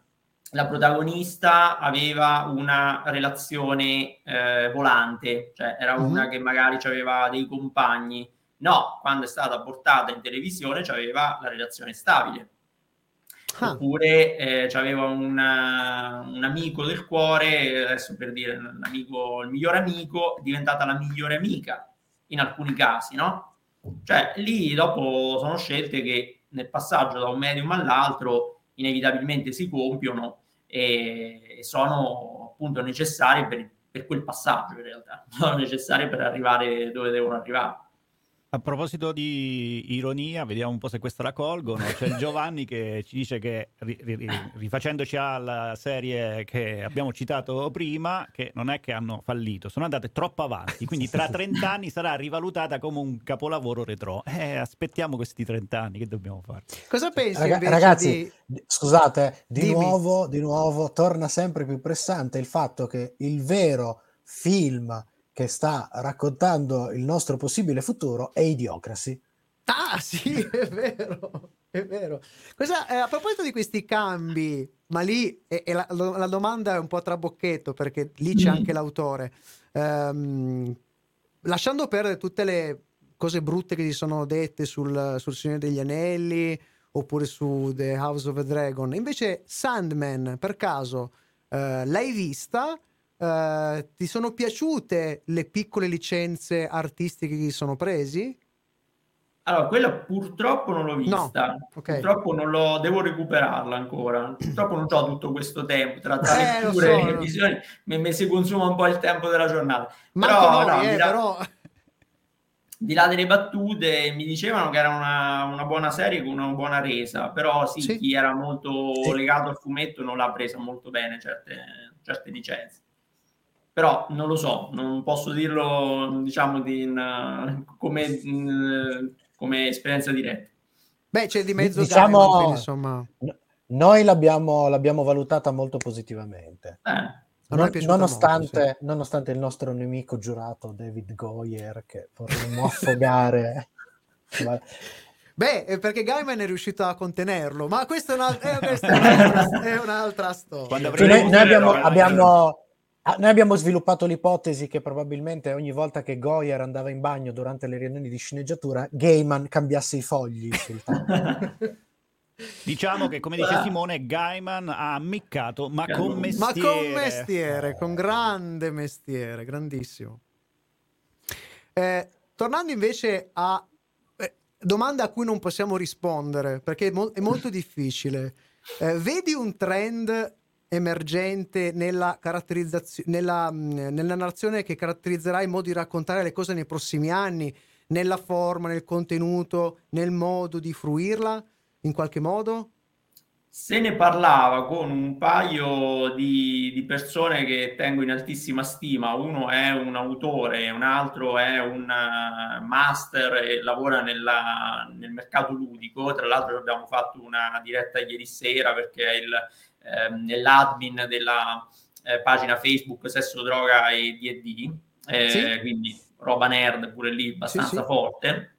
la protagonista aveva una relazione eh, volante, cioè era una mm-hmm. che magari aveva dei compagni. No, quando è stata portata in televisione aveva la relazione stabile. Ah. Oppure eh, aveva una, un amico del cuore, adesso per dire l'amico, il migliore amico, è diventata la migliore amica in alcuni casi, no? Cioè lì dopo sono scelte che nel passaggio da un medium all'altro inevitabilmente si compiono e, sono appunto necessarie per, per quel passaggio in realtà, sono necessarie per arrivare dove devono arrivare. A proposito di ironia, vediamo un po' se questa la colgono. C'è il Giovanni che ci dice che, rifacendoci alla serie che abbiamo citato prima, che non è che hanno fallito, sono andate troppo avanti. Quindi tra 30 anni sarà rivalutata come un capolavoro retro. Eh, aspettiamo questi 30 anni, che dobbiamo fare? Cosa pensi Raga- Ragazzi, di... scusate, di nuovo, di nuovo torna sempre più pressante il fatto che il vero film che sta raccontando il nostro possibile futuro è Idiocracy. Ah, sì, è vero, è vero. Cosa, eh, a proposito di questi cambi, ma lì è, è la, la, domanda è un po' trabocchetto perché lì c'è mm. anche l'autore. Um, lasciando perdere tutte le cose brutte che si sono dette sul, sul Signore degli Anelli oppure su The House of a Dragon, invece Sandman, per caso, uh, l'hai vista? Uh, ti sono piaciute le piccole licenze artistiche che sono presi? Allora, quella purtroppo non l'ho vista. No. Okay. Purtroppo non l'ho, devo recuperarla ancora. Purtroppo non ho tutto questo tempo tra, tra eh, letture so. e visioni. Mi, mi, si consuma un po' il tempo della giornata. Ma però, no, eh, però... di là delle battute mi dicevano che era una, una, buona serie con una buona resa. Però sì, sì. chi era molto sì. legato al fumetto non l'ha presa molto bene certe, certe licenze però non lo so, non posso dirlo diciamo di, in, come, in, come esperienza diretta. Beh, c'è di mezzo diciamo, Diamond, quindi, insomma. Noi l'abbiamo, l'abbiamo, valutata molto positivamente. Eh. Non, nonostante, molto, sì. nonostante, il nostro nemico giurato David Goyer che vorremmo affogare Beh, perché Gaiman è riuscito a contenerlo, ma questa è, una, è, questa è, un'altra, è un'altra, storia. Cioè, noi, noi abbiamo, abbiamo, Ah, noi abbiamo sviluppato l'ipotesi che probabilmente ogni volta che Goyer andava in bagno durante le riunioni di sceneggiatura, Gaiman cambiasse i fogli Diciamo che, come dice Simone, Gaiman ha ammiccato, ma con mestiere. Ma con mestiere, con grande mestiere, grandissimo. Eh, tornando invece a eh, domanda a cui non possiamo rispondere, perché è, mo- è molto difficile. Eh, vedi un trend emergente nella, caratterizzazione, nella, nella narrazione che caratterizzerà il modo di raccontare le cose nei prossimi anni, nella forma, nel contenuto, nel modo di fruirla in qualche modo? Se ne parlava con un paio di, di, persone che tengo in altissima stima, uno è un autore, un altro è un uh, master e lavora nella, nel mercato ludico, tra l'altro abbiamo fatto una diretta ieri sera perché è il ehm, nell'admin della eh, pagina Facebook Sesso, Droga e D&D, eh, sì. quindi roba nerd pure lì abbastanza sì, sì. forte.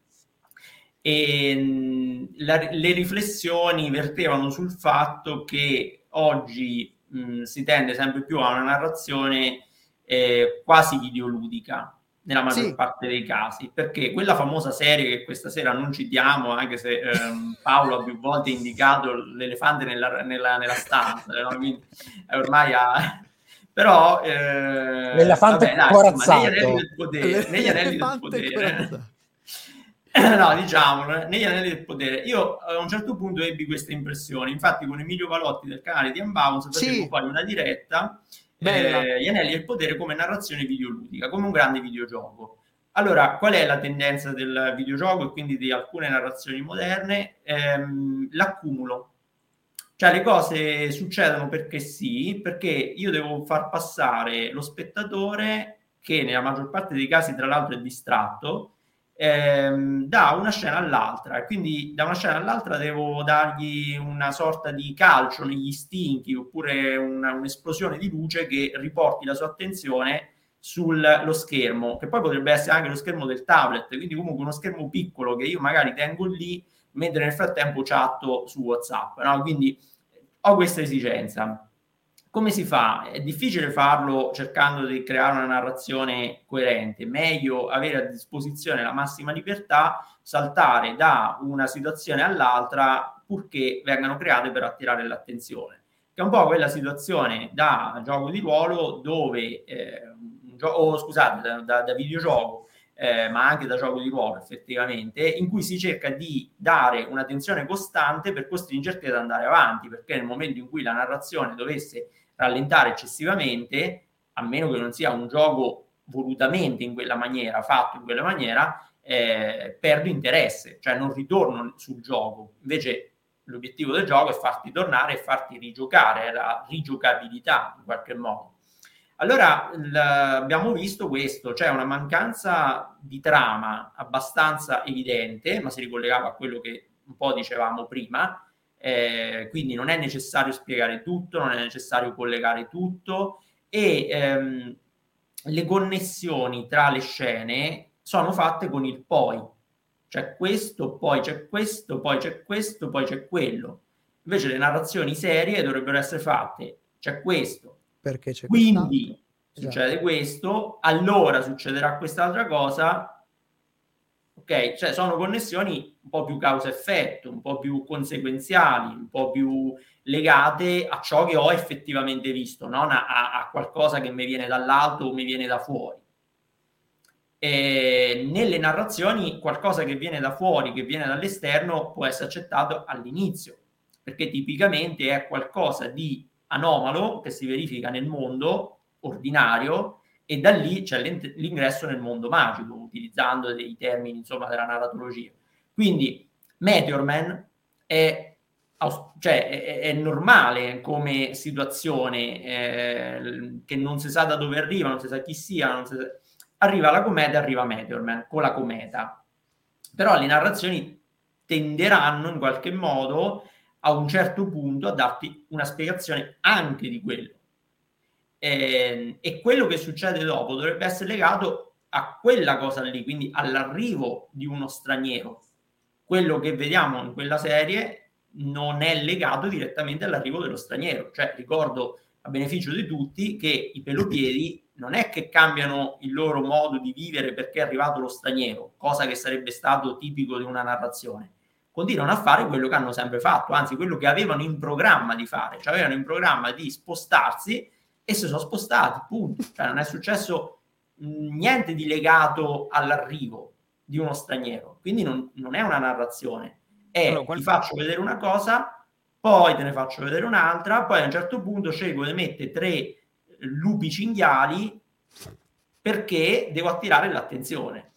E la, le riflessioni vertevano sul fatto che oggi mh, si tende sempre più a una narrazione eh, quasi videoludica, nella maggior sì. parte dei casi, perché quella famosa serie che questa sera non citiamo, anche se ehm, Paolo ha più volte indicato l'elefante nella, nella, nella stanza, no? Quindi, ormai ha... Però... Eh, l'elefante vabbè, dai, insomma, negli anelli del potere, negli anelli del potere no, diciamolo, negli anelli del potere. Io a un certo punto ebbi questa impressione, infatti con Emilio Valotti del canale di Unbounce facevo sì. poi una diretta eh, Gli Anelli del Potere come narrazione videoludica, come un grande videogioco. Allora, qual è la tendenza del videogioco e quindi di alcune narrazioni moderne? Ehm, l'accumulo. Cioè le cose succedono perché sì, perché io devo far passare lo spettatore, che nella maggior parte dei casi tra l'altro è distratto, ehm, da una scena all'altra. E quindi da una scena all'altra devo dargli una sorta di calcio negli stinchi oppure una, un'esplosione di luce che riporti la sua attenzione sullo schermo, che poi potrebbe essere anche lo schermo del tablet, quindi comunque uno schermo piccolo che io magari tengo lì mentre nel frattempo chatto su WhatsApp. No? Quindi ho questa esigenza. Come si fa? È difficile farlo cercando di creare una narrazione coerente, meglio avere a disposizione la massima libertà, saltare da una situazione all'altra purché vengano create per attirare l'attenzione. Che è un po' quella situazione da gioco di ruolo dove, eh, gio- oh, scusate, da, da videogioco eh, ma anche da gioco di ruolo effettivamente, in cui si cerca di dare un'attenzione costante per costringerti ad andare avanti, perché nel momento in cui la narrazione dovesse rallentare eccessivamente, a meno che non sia un gioco volutamente in quella maniera, fatto in quella maniera, eh, perdo interesse, cioè non ritorno sul gioco. Invece l'obiettivo del gioco è farti tornare e farti rigiocare, la rigiocabilità in qualche modo. Allora abbiamo visto questo, cioè una mancanza di trama abbastanza evidente, ma si ricollegava a quello che un po' dicevamo prima, eh, quindi non è necessario spiegare tutto, non è necessario collegare tutto e ehm, le connessioni tra le scene sono fatte con il poi, c'è questo, poi c'è questo, poi c'è questo, poi c'è quello. Invece le narrazioni serie dovrebbero essere fatte, c'è questo, perché c'è quindi quest'altro. succede esatto. questo, allora succederà quest'altra cosa. Ok, cioè sono connessioni un po' più causa-effetto, un po' più conseguenziali, un po' più legate a ciò che ho effettivamente visto, non a, a qualcosa che mi viene dall'alto o mi viene da fuori. E nelle narrazioni qualcosa che viene da fuori, che viene dall'esterno, può essere accettato all'inizio, perché tipicamente è qualcosa di anomalo che si verifica nel mondo ordinario e da lì c'è l'ingresso nel mondo magico, utilizzando dei termini insomma della narratologia. Quindi Meteor Man è, cioè, è, è normale come situazione eh, che non si sa da dove arriva, non si sa chi sia, sa... arriva la cometa, arriva Meteor Man con la cometa. Però le narrazioni tenderanno in qualche modo a un certo punto a darti una spiegazione anche di quello. E, ehm, e quello che succede dopo dovrebbe essere legato a quella cosa lì, quindi all'arrivo di uno straniero. Quello che vediamo in quella serie non è legato direttamente all'arrivo dello straniero. Cioè, ricordo a beneficio di tutti che i pelopiedi non è che cambiano il loro modo di vivere perché è arrivato lo straniero, cosa che sarebbe stato tipico di una narrazione continuano a fare quello che hanno sempre fatto, anzi quello che avevano in programma di fare, cioè avevano in programma di spostarsi e si sono spostati, punto. Cioè non è successo niente di legato all'arrivo di uno straniero, quindi non, non è una narrazione, è allora, qual... ti faccio vedere una cosa, poi te ne faccio vedere un'altra, poi a un certo punto scelgo di mettere tre lupi cinghiali perché devo attirare l'attenzione.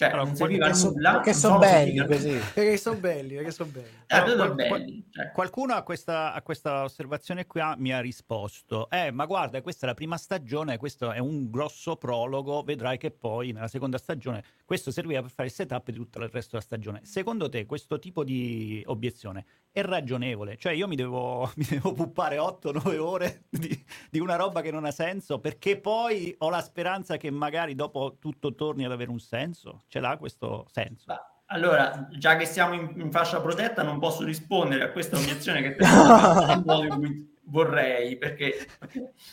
Cioè, allora, non serviva perché nulla. Perché sono belli così. Perché sono belli, perché sono belli. Eh, allora, qual- belli cioè. Qualcuno a questa, a questa, osservazione qua mi ha risposto, eh, ma guarda, questa è la prima stagione, questo è un grosso prologo, vedrai che poi nella seconda stagione questo serviva per fare il setup di tutto il resto della stagione. Secondo te questo tipo di obiezione è ragionevole? Cioè io mi devo, mi devo puppare 8-9 ore di, di una roba che non ha senso perché poi ho la speranza che magari dopo tutto torni ad avere un senso? ce l'ha questo senso. Allora, già che siamo in, in, fascia protetta, non posso rispondere a questa obiezione che vorrei, perché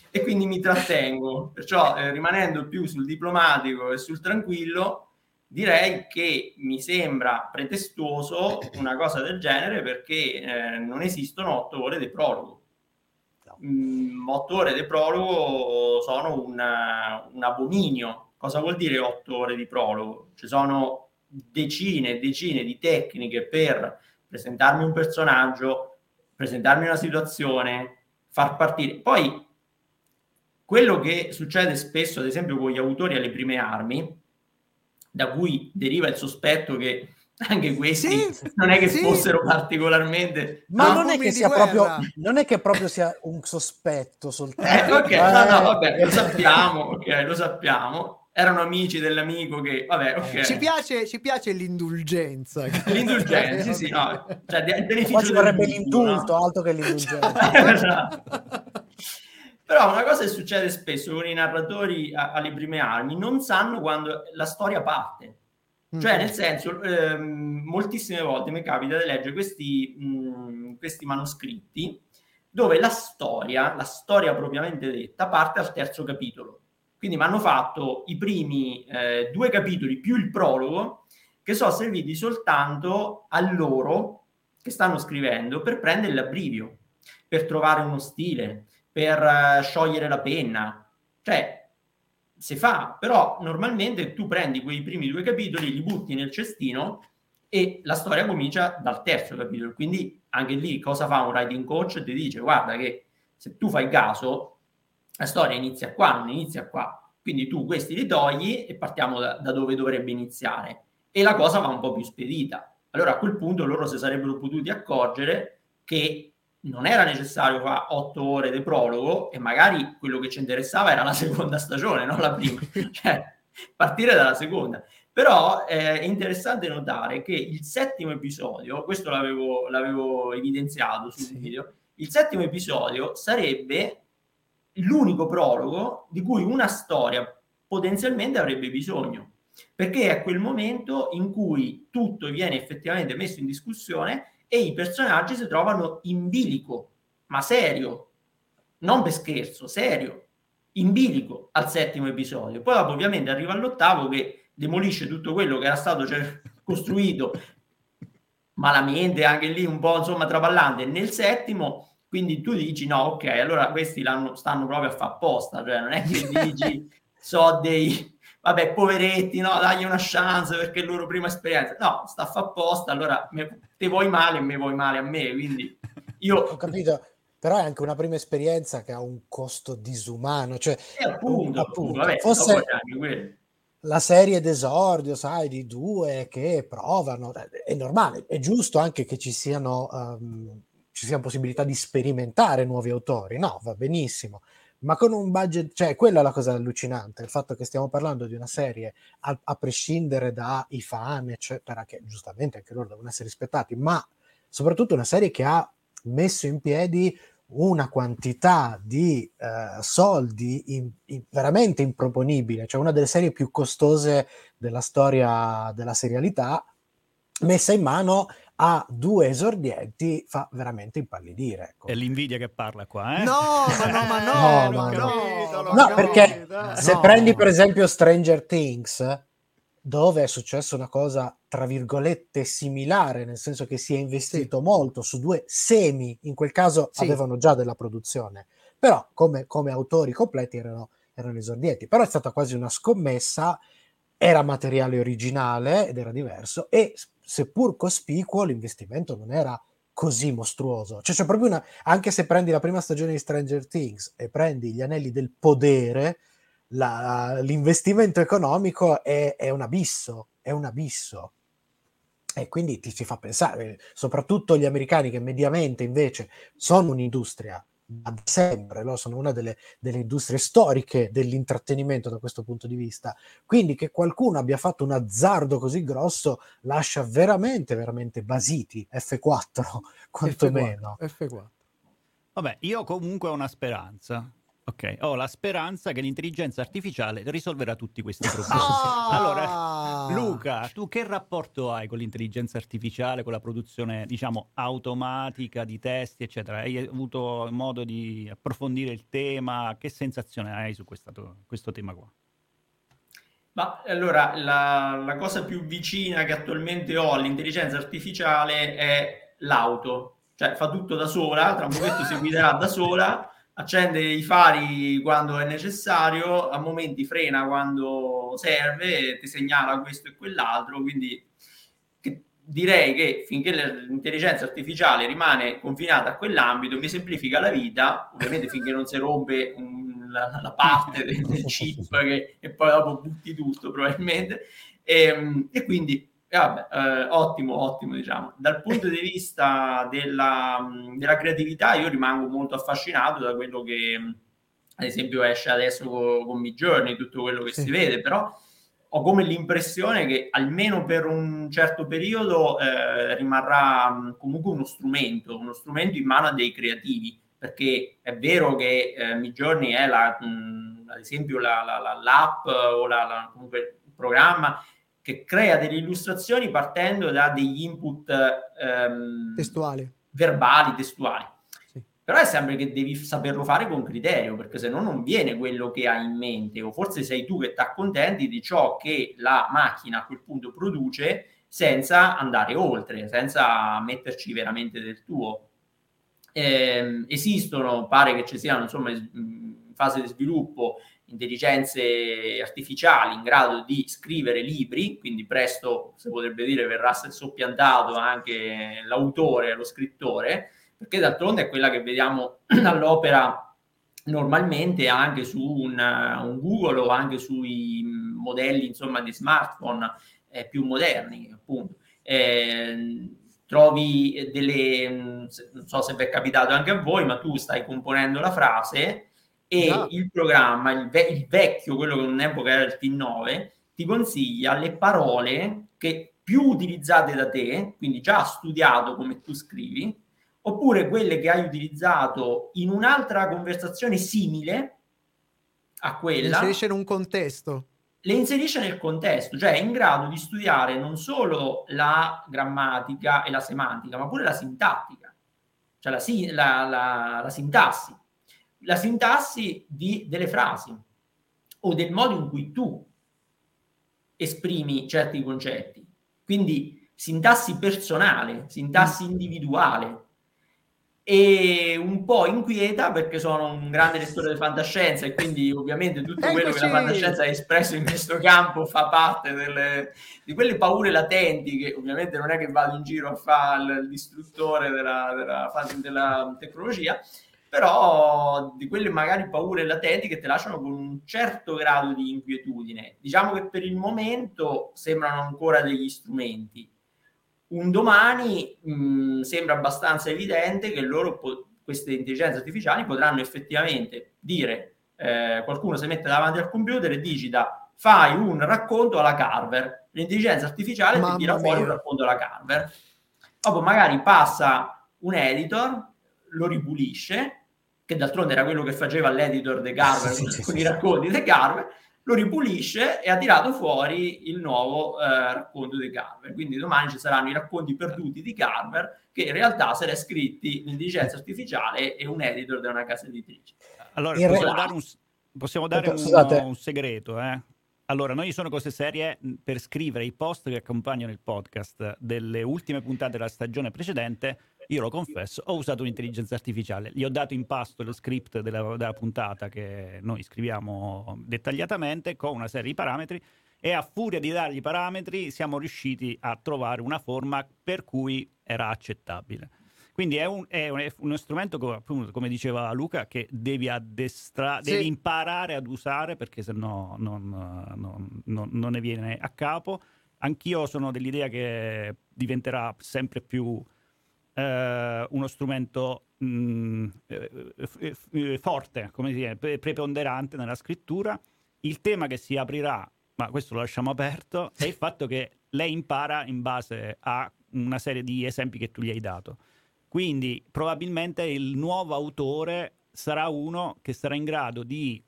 e quindi mi trattengo. Perciò, eh, rimanendo più sul diplomatico e sul tranquillo, direi che mi sembra pretestuoso una cosa del genere perché eh, non esistono otto ore di prologo. Mm, otto ore di prologo sono una, un abominio Cosa vuol dire otto ore di prologo? Ci sono decine e decine di tecniche per presentarmi un personaggio, presentarmi una situazione, far partire. Poi quello che succede spesso, ad esempio, con gli autori alle prime armi, da cui deriva il sospetto che anche questi sì, non è che sì. fossero particolarmente ma non è che sia proprio non è che proprio sia un sospetto soltanto eh, ok eh. no no vabbè lo sappiamo ok lo sappiamo erano amici dell'amico che vabbè ok ci piace, ci piace l'indulgenza l'indulgenza sì sì no cioè il beneficio ci vorrebbe l'indulto no? altro che l'indulgenza esatto. Però una cosa che succede spesso con i narratori alle prime armi non sanno quando la storia parte cioè, nel senso, ehm, moltissime volte mi capita di leggere questi, mh, questi manoscritti dove la storia, la storia propriamente detta, parte al terzo capitolo. Quindi mi hanno fatto i primi eh, due capitoli più il prologo, che sono serviti soltanto a loro che stanno scrivendo per prendere l'abbrivio, per trovare uno stile, per uh, sciogliere la penna. Cioè, si fa, però normalmente tu prendi quei primi due capitoli, li butti nel cestino e la storia comincia dal terzo capitolo. Quindi anche lì cosa fa un writing coach? Ti dice guarda che se tu fai caso, la storia inizia qua, non inizia qua. Quindi tu questi li togli e partiamo da, da dove dovrebbe iniziare. E la cosa va un po' più spedita. Allora a quel punto loro si sarebbero potuti accorgere che non era necessario fare otto ore di prologo e magari quello che ci interessava era la seconda stagione, non la prima, cioè partire dalla seconda. Però eh, è interessante notare che il settimo episodio, questo l'avevo, l'avevo evidenziato sul sì. video, il settimo episodio sarebbe l'unico prologo di cui una storia potenzialmente avrebbe bisogno, perché è quel momento in cui tutto viene effettivamente messo in discussione e i personaggi si trovano in bilico, ma serio, non per scherzo, serio, in bilico al settimo episodio. Poi dopo ovviamente arriva all'ottavo che demolisce tutto quello che era stato cioè, costruito malamente, anche lì un po' insomma traballante, nel settimo, quindi tu dici no, ok, allora questi stanno proprio a fare apposta, cioè non è che dici so dei vabbè, poveretti, no, dagli una chance perché è la loro prima esperienza. No, sta apposta, allora me, te vuoi male e me vuoi male a me, quindi io... Ho capito, però è anche una prima esperienza che ha un costo disumano, cioè... Eh, appunto, appunto, vabbè, fosse la serie d'esordio, sai, di due che provano, è normale, è giusto anche che ci siano... Um, ci sia possibilità di sperimentare nuovi autori, no, va benissimo, ma con un budget, cioè quella è la cosa allucinante, il fatto che stiamo parlando di una serie a, a prescindere dai fan, eccetera, che giustamente anche loro devono essere rispettati, ma soprattutto una serie che ha messo in piedi una quantità di uh, soldi in, in, veramente improponibile, cioè una delle serie più costose della storia della serialità, messa in mano a due esordienti fa veramente impallidire. Ecco. È l'invidia che parla qua, eh? No, ma no, ma no, no, no, capito, no, no perché se no. prendi per esempio Stranger Things, dove è successa una cosa tra virgolette similare, nel senso che si è investito sì. molto su due semi, in quel caso sì. avevano già della produzione, però come, come autori completi erano, erano esordienti, però è stata quasi una scommessa, era materiale originale ed era diverso e seppur cospicuo, l'investimento non era così mostruoso. Cioè, c'è proprio una. Anche se prendi la prima stagione di Stranger Things e prendi gli anelli del podere, la, l'investimento economico è, è, un abisso. È un abisso. E quindi ti ci fa pensare, soprattutto gli americani che mediamente invece sono un'industria da sempre, no? sono una delle, delle, industrie storiche dell'intrattenimento da questo punto di vista. Quindi che qualcuno abbia fatto un azzardo così grosso lascia veramente, veramente basiti F4, quantomeno. F4. F4. Vabbè, io comunque ho una speranza. Ok, ho la speranza che l'intelligenza artificiale risolverà tutti questi problemi. Oh! Allora, Luca, tu che rapporto hai con l'intelligenza artificiale, con la produzione, diciamo, automatica di testi, eccetera? Hai avuto modo di approfondire il tema? Che sensazione hai su questa, questo tema qua? Ma allora, la, la cosa più vicina che attualmente ho all'intelligenza artificiale è l'auto. Cioè, fa tutto da sola, tra un pochetto si guiderà da sola accende i fari quando è necessario, a momenti frena quando serve, ti segnala questo e quell'altro, quindi che direi che finché l'intelligenza artificiale rimane confinata a quell'ambito mi semplifica la vita, ovviamente finché non si rompe un, la, la, parte del, del chip che, e poi dopo butti tutto probabilmente, e, ehm, e quindi E vabbè, eh, ottimo, ottimo, diciamo. Dal punto di vista della, della, creatività, io rimango molto affascinato da quello che, ad esempio, esce adesso con, con Midjourney, tutto quello che sì. si vede, però ho come l'impressione che almeno per un certo periodo eh, rimarrà comunque uno strumento, uno strumento in mano a dei creativi, perché è vero che eh, Midjourney è la, mh, ad esempio la, la, la, l'app o la, comunque il programma che crea delle illustrazioni partendo da degli input ehm, testuali, verbali, testuali. Però è sempre che devi saperlo fare con criterio, perché se no non viene quello che hai in mente, o forse sei tu che ti accontenti di ciò che la macchina a quel punto produce senza andare oltre, senza metterci veramente del tuo. Eh, esistono, pare che ci siano insomma in fase di sviluppo intelligenze artificiali in grado di scrivere libri, quindi presto, si potrebbe dire, verrà soppiantato anche l'autore, lo scrittore, perché d'altronde è quella che vediamo all'opera normalmente anche su un, un Google o anche sui modelli insomma, di smartphone eh, più moderni, appunto. Eh, trovi delle, non so se vi è capitato anche a voi, ma tu stai componendo la frase e no. il programma, il, ve- il, vecchio, quello che un'epoca era il T9, ti consiglia le parole che più utilizzate da te, quindi già studiato come tu scrivi, oppure quelle che hai utilizzato in un'altra conversazione simile a quella. Le inserisce in un contesto. Le inserisce nel contesto, cioè è in grado di studiare non solo la grammatica e la semantica, ma pure la sintattica, cioè la, la, la, la sintassi. La sintassi di, delle frasi o del modo in cui tu esprimi certi concetti. Quindi sintassi personale, sintassi individuale, e un po' inquieta perché sono un grande lettore di fantascienza e quindi ovviamente tutto quello che la fantascienza ha espresso in questo campo fa parte delle, di quelle paure latenti che ovviamente non è che vado in giro a fare il distruttore della, della, della tecnologia però di quelle magari paure latenti che ti lasciano con un certo grado di inquietudine. Diciamo che per il momento sembrano ancora degli strumenti. Un domani mh, mm, sembra abbastanza evidente che loro, po- queste intelligenze artificiali, potranno effettivamente dire, eh, qualcuno si mette davanti al computer e digita fai un racconto alla Carver, l'intelligenza artificiale Mamma ti tira fuori un racconto alla Carver. Dopo magari passa un editor, lo ripulisce, che d'altronde era quello che faceva l'editor de Carver sì, sì, con sì, i racconti di Carver, lo ripulisce e ha tirato fuori il nuovo eh, racconto di Carver. Quindi domani ci saranno i racconti perduti di Carver che in realtà saranno scritti l'intelligenza artificiale e un editor da una casa editrice. Allora, in possiamo dare un, possiamo dare un, un segreto, eh? Allora, noi sono cose serie per scrivere i post che accompagnano il podcast delle ultime puntate della stagione precedente io lo confesso, ho usato un'intelligenza artificiale, gli ho dato in pasto lo script della, della puntata che noi scriviamo dettagliatamente con una serie di parametri e a furia di dargli i parametri siamo riusciti a trovare una forma per cui era accettabile. Quindi è, un, è, un, è uno strumento, che, appunto, come diceva Luca, che devi addestrare, sì. devi imparare ad usare perché sennò non, non, non, non ne viene a capo. Anch'io sono dell'idea che diventerà sempre più eh, uno strumento mh, mm, eh, eh, forte, come dire, preponderante nella scrittura. Il tema che si aprirà, ma questo lo lasciamo aperto, è il fatto che lei impara in base a una serie di esempi che tu gli hai dato. Quindi probabilmente il nuovo autore sarà uno che sarà in grado di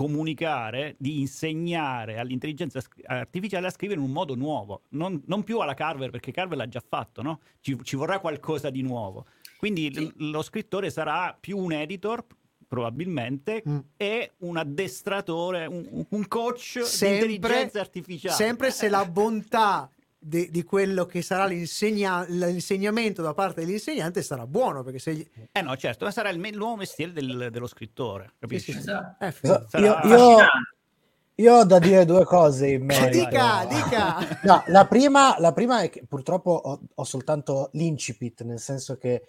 comunicare, di insegnare all'intelligenza artificiale a scrivere in un modo nuovo, non, non più alla Carver, perché Carver l'ha già fatto, no? ci, ci vorrà qualcosa di nuovo. Quindi sì. l- lo scrittore sarà più un editor, probabilmente, mm. e un addestratore, un, un coach sempre, di intelligenza artificiale. Sempre se la bontà di, di, quello che sarà l'insegna- l'insegnamento da parte dell'insegnante sarà buono perché se gli... eh no certo ma sarà il, me- nuovo mestiere del, dello scrittore capisci? Sì, sì, sì. Eh, sarà... io, io, io, ho da dire due cose in merito. Dica dica. No, la, prima, la prima è che purtroppo ho, ho soltanto l'incipit nel senso che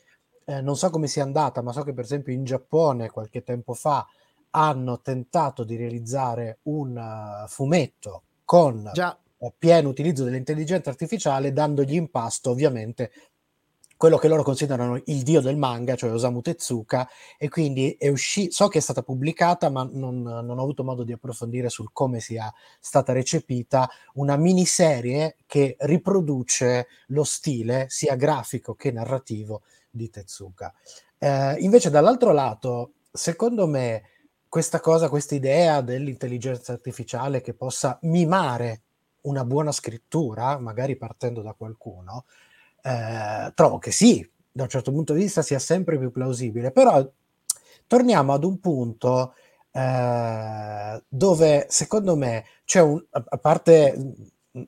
eh, non so come sia andata ma so che per esempio in Giappone qualche tempo fa hanno tentato di realizzare un uh, fumetto con Già pieno utilizzo dell'intelligenza artificiale, dandogli in pasto ovviamente quello che loro considerano il dio del manga, cioè Osamu Tezuka, e quindi è uscita, so che è stata pubblicata, ma non, non, ho avuto modo di approfondire sul come sia stata recepita, una miniserie che riproduce lo stile sia grafico che narrativo di Tezuka. Eh, invece dall'altro lato, secondo me, questa cosa, questa idea dell'intelligenza artificiale che possa mimare una buona scrittura, magari partendo da qualcuno, eh, trovo che sì, da un certo punto di vista sia sempre più plausibile, però torniamo ad un punto eh, dove secondo me c'è un, a parte,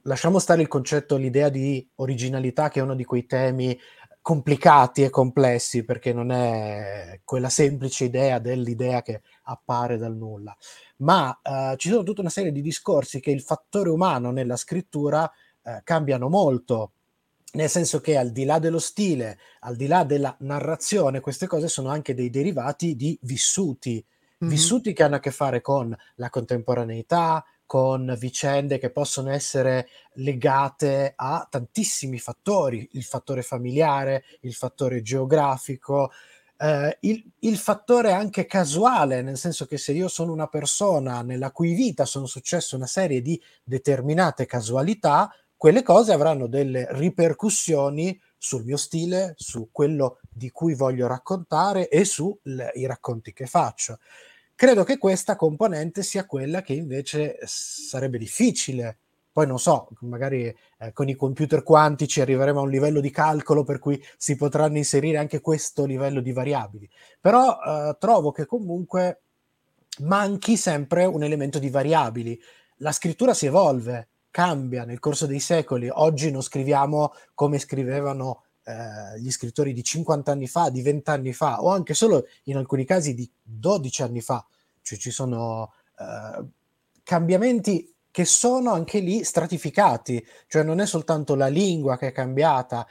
lasciamo stare il concetto, l'idea di originalità che è uno di quei temi complicati e complessi perché non è quella semplice idea dell'idea che appare dal nulla, ma eh, ci sono tutta una serie di discorsi che il fattore umano nella scrittura eh, cambiano molto. Nel senso che al di là dello stile, al di là della narrazione, queste cose sono anche dei derivati di vissuti, mm-hmm. vissuti che hanno a che fare con la contemporaneità, con vicende che possono essere legate a tantissimi fattori, il fattore familiare, il fattore geografico, eh, il, il, fattore anche casuale, nel senso che se io sono una persona nella cui vita sono successe una serie di determinate casualità, quelle cose avranno delle ripercussioni sul mio stile, su quello di cui voglio raccontare e sui racconti che faccio. Credo che questa componente sia quella che invece sarebbe difficile. Poi non so, magari eh, con i computer quantici arriveremo a un livello di calcolo per cui si potranno inserire anche questo livello di variabili. Però eh, trovo che comunque manchi sempre un elemento di variabili. La scrittura si evolve, cambia nel corso dei secoli. Oggi non scriviamo come scrivevano eh, gli scrittori di 50 anni fa, di 20 anni fa, o anche solo in alcuni casi di 12 anni fa. Cioè ci sono eh, cambiamenti che sono anche lì stratificati, cioè non è soltanto la lingua che è cambiata,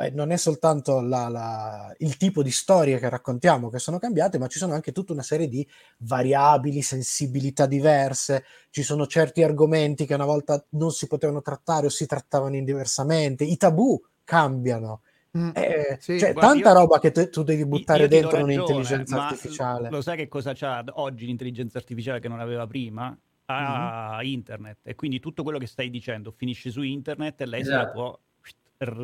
eh, non è soltanto la, la, il tipo di storie che raccontiamo che sono cambiate, ma ci sono anche tutta una serie di variabili, sensibilità diverse, ci sono certi argomenti che una volta non si potevano trattare o si trattavano diversamente, i tabù cambiano. Mm, eh, sì, cioè, guarda, tanta io, roba che te, tu devi buttare dentro ragione, un'intelligenza artificiale. Lo sai che cosa c'ha oggi l'intelligenza artificiale che non aveva prima? Mm-hmm. internet e quindi tutto quello che stai dicendo finisce su internet e lei esatto. se la esatto. può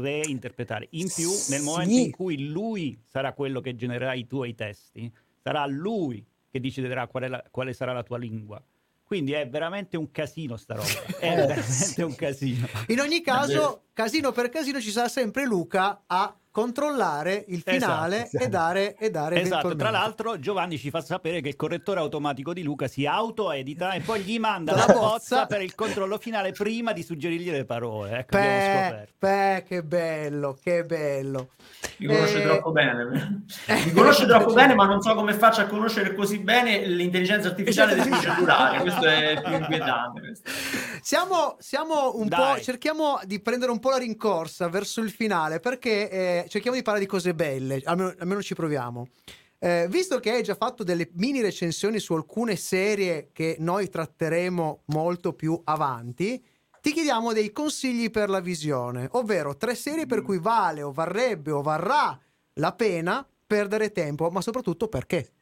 reinterpretare. In più, nel momento sì. in cui lui sarà quello che genererà i tuoi testi, sarà lui che deciderà qual la, quale sarà la tua lingua. Quindi è veramente un casino sta roba. È eh, veramente un casino. In ogni caso, casino per casino ci sarà sempre Luca a controllare il finale esatto, e dare, e dare esatto. Tra l'altro Giovanni ci fa sapere che il correttore automatico di Luca si autoedita e poi gli manda la bozza per il controllo finale prima di suggerirgli le parole. Ecco, beh, beh, che bello, che bello. Mi conosce e... troppo bene. Mi conosce troppo bene, ma non so come faccia a conoscere così bene l'intelligenza artificiale del cellulare. Questo è più inquietante. Siamo, siamo un Dai. po'... Cerchiamo di prendere un po' la rincorsa verso il finale perché... Eh, cerchiamo di parlare di cose belle, almeno, almeno ci proviamo. Eh, visto che hai già fatto delle mini recensioni su alcune serie che noi tratteremo molto più avanti, ti chiediamo dei consigli per la visione, ovvero tre serie per cui vale o varrebbe o varrà la pena perdere tempo, ma soprattutto perché.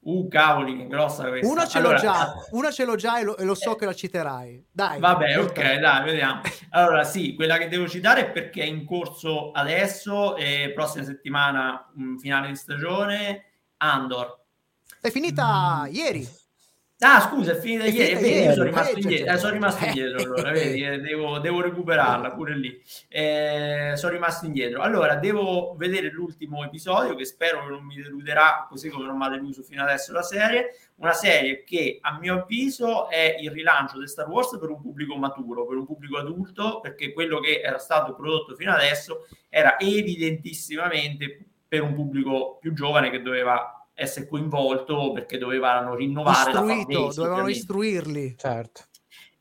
Uh, cavoli, che grossa questa. Una ce allora, l'ho già, una ce l'ho già e lo, e lo so eh, che la citerai. Dai. Vabbè, ok, dai, vediamo. Allora, sì, quella che devo citare è perché è in corso adesso e prossima settimana, finale di stagione, Andor. È finita mm. ieri. Ah, scusa, è finita ieri. È vedi, io sono rimasto eh, indietro. Eh, sono rimasto indietro allora, vedi, eh, devo, devo, recuperarla pure lì. Eh, sono rimasto indietro. Allora, devo vedere l'ultimo episodio che spero non mi deluderà, così come non mi ha deluso fino adesso la serie. Una serie che, a mio avviso, è il rilancio di Star Wars per un pubblico maturo, per un pubblico adulto, perché quello che era stato prodotto fino adesso era evidentissimamente per un pubblico più giovane che doveva essere coinvolto perché dovevano rinnovare Istruito, la fanbase, dovevano istruirli. Certo.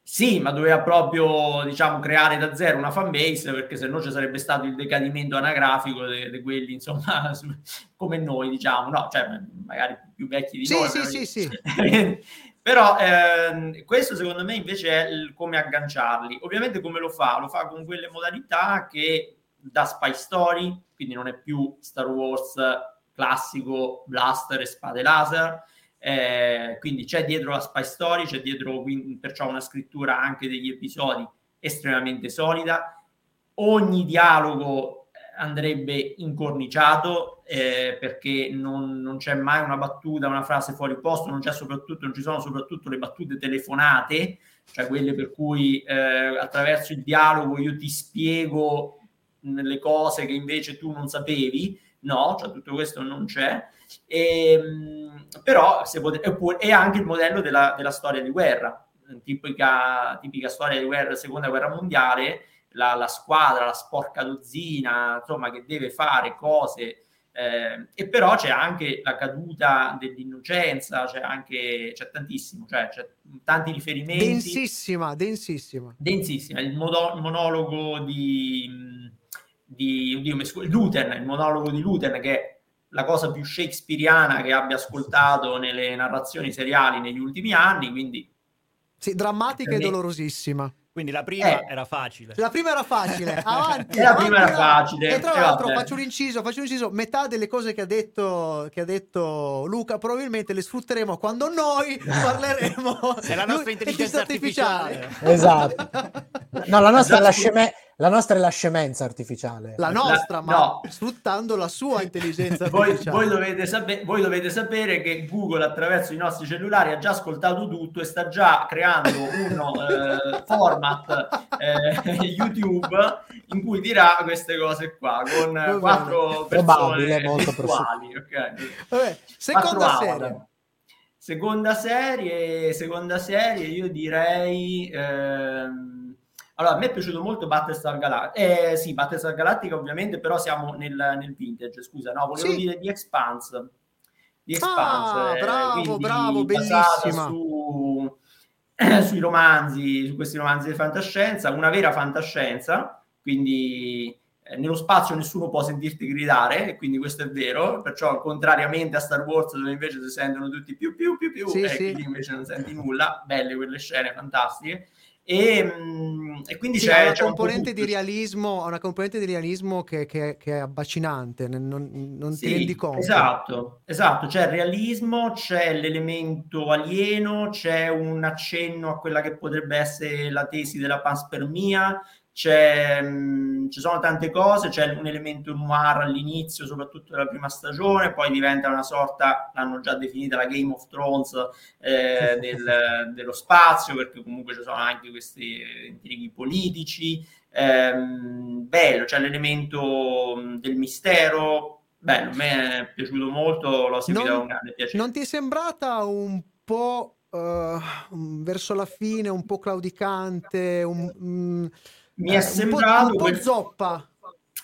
Sì, ma doveva proprio diciamo, creare da zero una fanbase perché se no ci sarebbe stato il decadimento anagrafico di quelli, insomma, come noi, diciamo, no, cioè magari più vecchi di sì, noi. Sì, sì, sì. Però ehm, questo secondo me invece è il, come agganciarli. Ovviamente come lo fa? Lo fa con quelle modalità che da Spy Story, quindi non è più Star Wars classico blaster e spade laser, eh, quindi c'è dietro la Spy Story, c'è dietro quindi, perciò una scrittura anche degli episodi estremamente solida. Ogni dialogo andrebbe incorniciato eh, perché non, non, c'è mai una battuta, una frase fuori posto, non, c'è soprattutto, non ci sono soprattutto le battute telefonate, cioè quelle per cui eh, attraverso il dialogo io ti spiego le cose che invece tu non sapevi, no, cioè tutto questo non c'è. E, ehm, però se pot- è anche il modello della, della storia di guerra, tipica, tipica storia di guerra, seconda guerra mondiale, la, la squadra, la sporca dozzina, insomma, che deve fare cose. Eh, e però c'è anche la caduta dell'innocenza, c'è anche c'è tantissimo, cioè c'è tanti riferimenti. Densissima, densissima. Densissima. Il, modo, il monologo di, di oddio, Luton, il monologo di Luton, che è la cosa più shakespeariana che abbia ascoltato nelle narrazioni seriali negli ultimi anni, quindi... Sì, drammatica e dolorosissima. Quindi la prima eh. era facile. La prima era facile, avanti. la prima era facile. E tra eh, l'altro faccio un inciso, faccio un inciso, metà delle cose che ha, detto, che ha detto Luca probabilmente le sfrutteremo quando noi parleremo della nostra intelligenza artificiale. artificiale. Esatto. No, la nostra è la, sceme- la nostra è la scemenza artificiale. La nostra, la, ma no. sfruttando la sua intelligenza artificiale. Voi, voi, dovete sape- voi, dovete sapere che Google attraverso i nostri cellulari ha già ascoltato tutto e sta già creando uno eh, format eh, YouTube in cui dirà queste cose qua con Va quattro persone molto virtuali. Okay? Vabbè, seconda serie. Seconda serie, seconda serie, io direi... Ehm, allora, a me è piaciuto molto Battlestar Galactica. Eh, sì, Battlestar Galactica ovviamente, però siamo nel, nel vintage, scusa, no, volevo sì. dire di Expanse. Di Expanse. Ah, eh, bravo, bravo, bellissima. Su, sui romanzi, su questi romanzi di fantascienza, una vera fantascienza, quindi eh, nello spazio nessuno può sentirti gridare, quindi questo è vero, perciò contrariamente a Star Wars dove invece si sentono tutti più più più più sì, e sì. qui invece non senti nulla, belle quelle scene fantastiche. E, mm, e quindi sì, c'è, una, c'è componente un di realismo, una componente di realismo che, che, che è abbacinante, non, non sì, ti rendi conto. Esatto, esatto, c'è il realismo, c'è l'elemento alieno, c'è un accenno a quella che potrebbe essere la tesi della panspermia, mh, mm, ci sono tante cose, c'è un elemento noir all'inizio, soprattutto della prima stagione, poi diventa una sorta, l'hanno già definita la Game of Thrones eh, del, dello spazio, perché comunque ci sono anche questi intrighi politici. Eh, bello, c'è l'elemento mm, del mistero, bello, a me è piaciuto molto, l'ho seguito con grande piacere. Non ti è sembrata un po' uh, verso la fine, un po' claudicante, un... Um, mi è eh, sembrato... Un po', un po zoppa.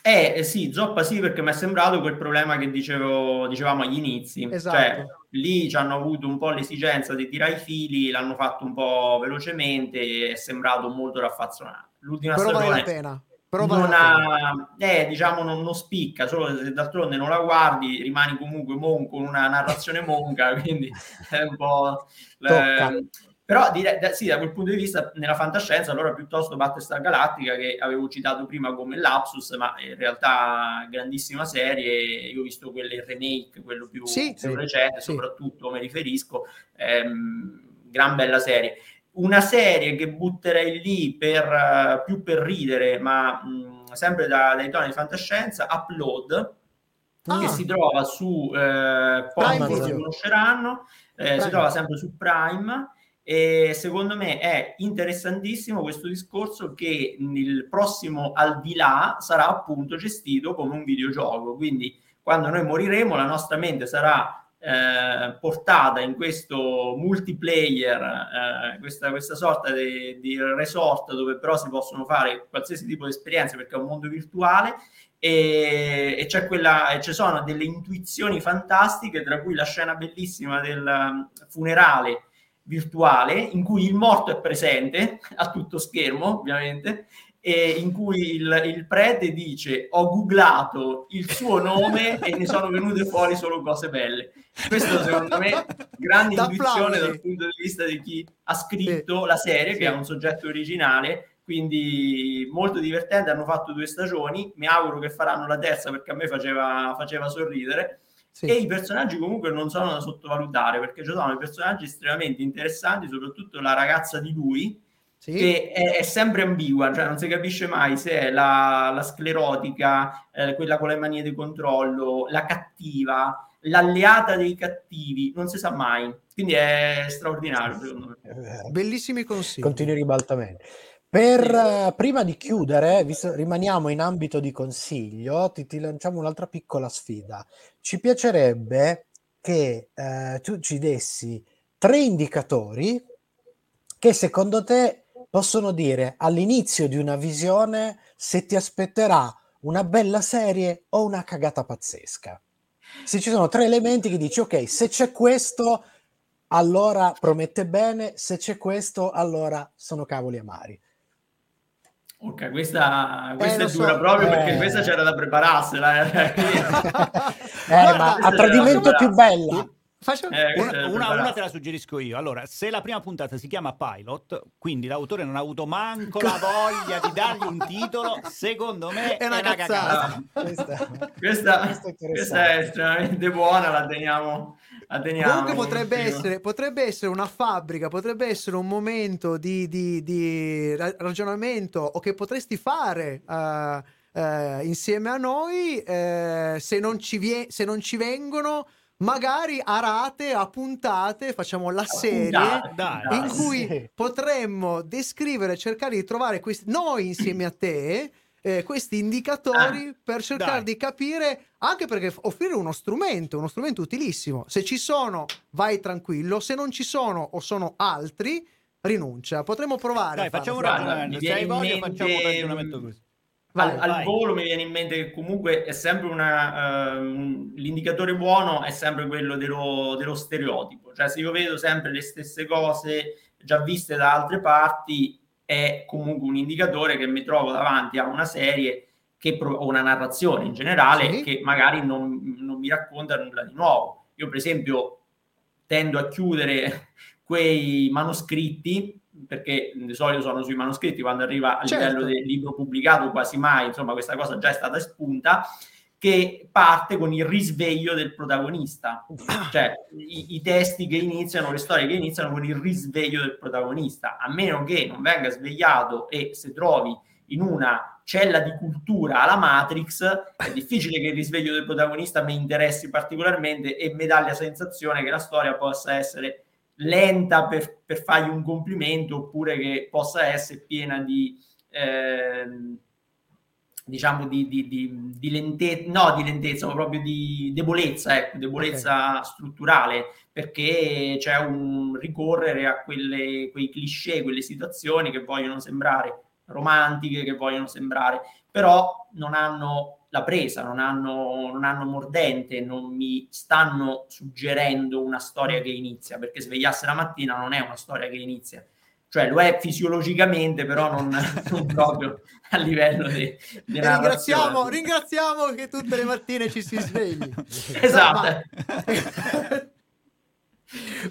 Eh, eh, sì, zoppa sì, perché mi è sembrato quel problema che dicevo, dicevamo agli inizi. Cioè, esatto. Cioè, lì ci hanno avuto un po' l'esigenza di tirare i fili, l'hanno fatto un po' velocemente e è sembrato molto raffazzonato. L'ultima Però stagione... vale la pena. Però non ha, eh, diciamo, non, non, spicca, solo se d'altronde non la guardi, rimani comunque mon con una narrazione monca, quindi è un po'... Eh, però direi, da, sì, da quel punto di vista, nella fantascienza, allora piuttosto Battlestar Galactica, che avevo citato prima come lapsus, ma in realtà grandissima serie. Io ho visto quelle remake, quello più, sì, più sì, recente, sì. soprattutto mi riferisco. Ehm, gran bella serie. Una serie che butterei lì per, uh, più per ridere, ma mh, sempre da, dai toni di fantascienza, Upload, ah. che si trova su eh, Prime, conosceranno, eh, si trova sempre su Prime e secondo me è interessantissimo questo discorso che il prossimo al di là sarà appunto gestito come un videogioco. Quindi quando noi moriremo la nostra mente sarà eh, portata in questo multiplayer, eh, questa, questa, sorta di, resort dove però si possono fare qualsiasi tipo di esperienza perché è un mondo virtuale e, e c'è quella, ci sono delle intuizioni fantastiche, tra cui la scena bellissima del um, funerale virtuale in cui il morto è presente a tutto schermo, ovviamente, in cui il, il, prete dice ho googlato il suo nome e ne sono venute fuori solo cose belle. Questo secondo me grande intuizione dal punto di vista di chi ha scritto sì. la serie, sì. che è un soggetto originale, quindi molto divertente, hanno fatto due stagioni, mi auguro che faranno la terza perché a me faceva, faceva sorridere. Sì. E i personaggi comunque non sono da sottovalutare perché ci sono dei personaggi estremamente interessanti, soprattutto la ragazza di lui, sì. che è, è, sempre ambigua, cioè non si capisce mai se è la, la sclerotica, eh, quella con le manie di controllo, la cattiva, l'alleata dei cattivi, non si sa mai. Quindi è straordinario, secondo me. Bellissimi consigli. Continui ribaltamenti. Per uh, prima di chiudere, visto, rimaniamo in ambito di consiglio, ti, ti, lanciamo un'altra piccola sfida. Ci piacerebbe che uh, tu ci dessi tre indicatori che secondo te possono dire all'inizio di una visione se ti aspetterà una bella serie o una cagata pazzesca. Se ci sono tre elementi che dici, ok, se c'è questo, allora promette bene, se c'è questo, allora sono cavoli amari. Ok, questa, questa eh, è dura so, proprio eh... perché questa c'era da prepararsela. Eh, eh ma a tradimento più bella. Faccio... Eh, una, una, una, te la suggerisco io. Allora, se la prima puntata si chiama Pilot, quindi l'autore non ha avuto manco la voglia di dargli un titolo, secondo me è una, è una cagata. Questa, questa, questa, è estremamente buona, la teniamo. La teniamo Comunque potrebbe essere, potrebbe essere, una fabbrica, potrebbe essere un momento di, di, di ragionamento o che potresti fare uh, uh, insieme a noi uh, se, non ci vie- se non ci vengono magari a rate, a puntate, facciamo la serie dai, in cui sì. potremmo descrivere, cercare di trovare questi, noi insieme a te, eh, questi indicatori ah, per cercare dai. di capire, anche perché offrire uno strumento, uno strumento utilissimo. Se ci sono, vai tranquillo, se non ci sono o sono altri, rinuncia. Potremmo provare. Dai, facciamo un ragionamento. Se hai voglia, facciamo un ragionamento così. Vai, al, al volo mi viene in mente che comunque è sempre una, uh, l'indicatore buono è sempre quello dello, dello, stereotipo, cioè se io vedo sempre le stesse cose già viste da altre parti è comunque un indicatore che mi trovo davanti a una serie che, o una narrazione in generale sì. che magari non, non mi racconta nulla di nuovo. Io per esempio tendo a chiudere quei manoscritti perché di solito sono sui manoscritti, quando arriva a certo. livello del libro pubblicato quasi mai, insomma questa cosa già è stata espunta, che parte con il risveglio del protagonista, cioè i, i, testi che iniziano, le storie che iniziano con il risveglio del protagonista, a meno che non venga svegliato e si trovi in una cella di cultura alla Matrix, è difficile che il risveglio del protagonista mi interessi particolarmente e mi dà la sensazione che la storia possa essere lenta per, per fargli un complimento oppure che possa essere piena di eh, diciamo di, di, di, di lentezza, no di lentezza, ma proprio di debolezza, ecco, debolezza okay. strutturale, perché c'è un ricorrere a quelle, quei cliché, quelle situazioni che vogliono sembrare romantiche, che vogliono sembrare, però non hanno la presa, non hanno, non hanno mordente, non mi stanno suggerendo una storia che inizia, perché svegliarsi la mattina non è una storia che inizia, cioè lo è fisiologicamente, però non, non proprio a livello di, ringraziamo, ringraziamo che tutte le mattine ci si svegli. esatto.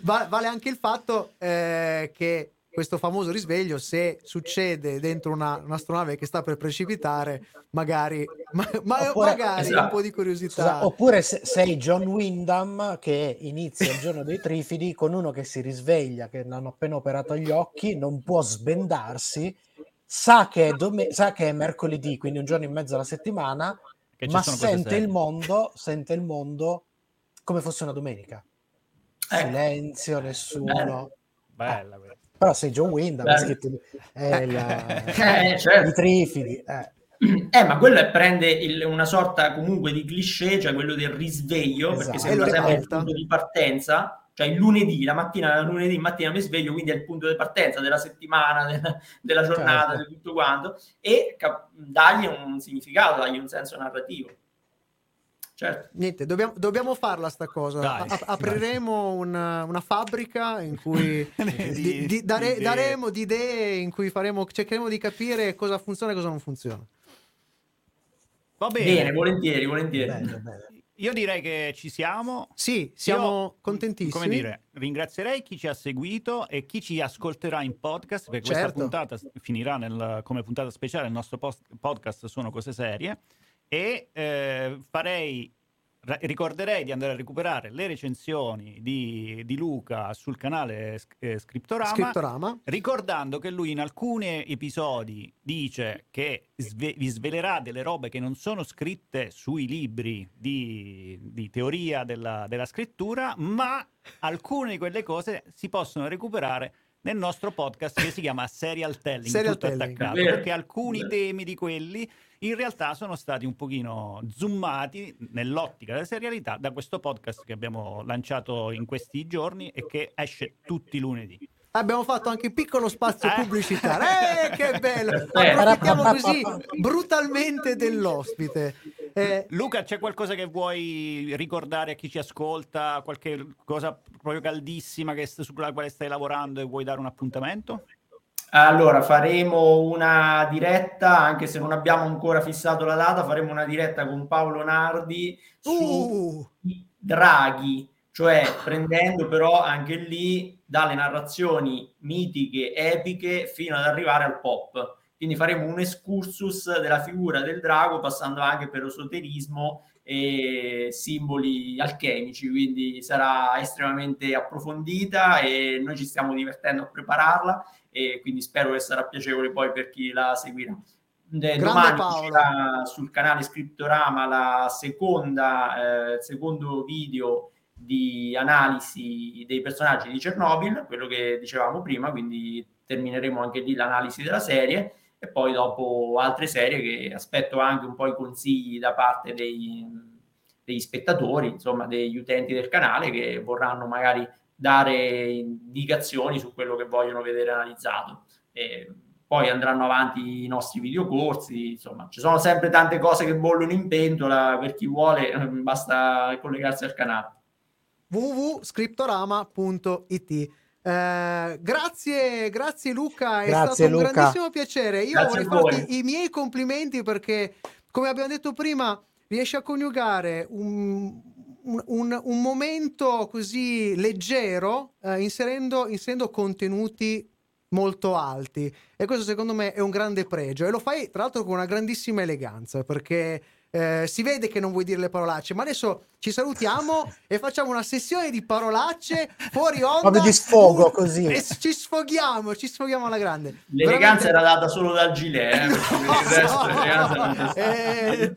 Ma, vale anche il fatto eh, che questo famoso risveglio, se succede dentro una, un'astronave che sta per precipitare, magari, ma, ma oppure, magari esatto. un po' di curiosità. Scusa, oppure se, sei John Wyndham che inizia il giorno dei trifidi con uno che si risveglia, che hanno appena operato gli occhi, non può sbendarsi, sa che, è dom- sa che è mercoledì, quindi un giorno in mezzo alla settimana, ma sente il, mondo, sente il mondo come fosse una domenica. Eh. Silenzio, nessuno. Bella questa. Però sei John Wyndham, ha scritto eh, la, eh, certo. i trifidi. Eh. Eh, ma quello è, prende il, una sorta comunque di cliché, cioè quello del risveglio, esatto. perché sembra sempre il punto di partenza, cioè il lunedì, la mattina, lunedì mattina mi sveglio, quindi è il punto di partenza della settimana, della, della giornata, certo. di tutto quanto, e cap- dargli un significato, dargli un senso narrativo. Certo. Niente, dobbiamo, dobbiamo farla sta cosa. A- apriremo una, una, fabbrica in cui di, di, dare, di daremo di idee, in cui faremo, cercheremo di capire cosa funziona e cosa non funziona. Va bene, bene volentieri, volentieri. Bene, bene. Io direi che ci siamo. Sì, siamo Io, contentissimi. Come dire, ringrazierei chi ci ha seguito e chi ci ascolterà in podcast, perché certo. questa puntata finirà nel, come puntata speciale. Il nostro post, podcast sono cose serie. E eh, farei ricorderei di andare a recuperare le recensioni di, di Luca sul canale eh, Scriptorama, Scriptorama, ricordando che lui in alcuni episodi dice che sve- vi svelerà delle robe che non sono scritte sui libri di, di teoria della, della scrittura, ma alcune di quelle cose si possono recuperare nel nostro podcast che si chiama Serial Telling, Serial tutto telling. attaccato, perché alcuni temi di quelli in realtà sono stati un pochino zoomati nell'ottica della serialità da questo podcast che abbiamo lanciato in questi giorni e che esce tutti i lunedì. Abbiamo fatto anche un piccolo spazio eh? pubblicitario. Eh, che bello! Eh. Approfittiamo così brutalmente dell'ospite. Eh, Luca, c'è qualcosa che vuoi ricordare a chi ci ascolta? Qualche cosa proprio caldissima che, sulla quale stai lavorando e vuoi dare un appuntamento? Allora, faremo una diretta, anche se non abbiamo ancora fissato la data, faremo una diretta con Paolo Nardi su uh. draghi, cioè prendendo però anche lì dalle narrazioni mitiche, epiche, fino ad arrivare al pop. Quindi faremo un excursus della figura del drago, passando anche per esoterismo e simboli alchemici, quindi sarà estremamente approfondita e noi ci stiamo divertendo a prepararla e quindi spero che sarà piacevole poi per chi la seguirà. De, domani uscirà sul canale Scriptorama la seconda, eh, secondo video di analisi dei personaggi di Chernobyl, quello che dicevamo prima, quindi termineremo anche lì l'analisi della serie e poi dopo altre serie che aspetto anche un po' i consigli da parte dei, degli spettatori, insomma degli utenti del canale che vorranno magari dare indicazioni su quello che vogliono vedere analizzato. E poi andranno avanti i nostri videocorsi, insomma, ci sono sempre tante cose che bollono in pentola, per chi vuole basta collegarsi al canale. www.scriptorama.it eh, grazie, grazie Luca, è grazie, stato Luca. un grandissimo piacere. Io grazie vorrei farti i miei complimenti perché, come abbiamo detto prima, riesci a coniugare un, un, un, momento così leggero eh, inserendo, inserendo contenuti molto alti. E questo secondo me è un grande pregio. E lo fai tra l'altro con una grandissima eleganza perché eh, si vede che non vuoi dire le parolacce, ma adesso ci salutiamo e facciamo una sessione di parolacce fuori onda. Proprio di sfogo così. E ci sfoghiamo, ci sfoghiamo alla grande. L'eleganza Veramente... era data solo dal gilet, eh, eh,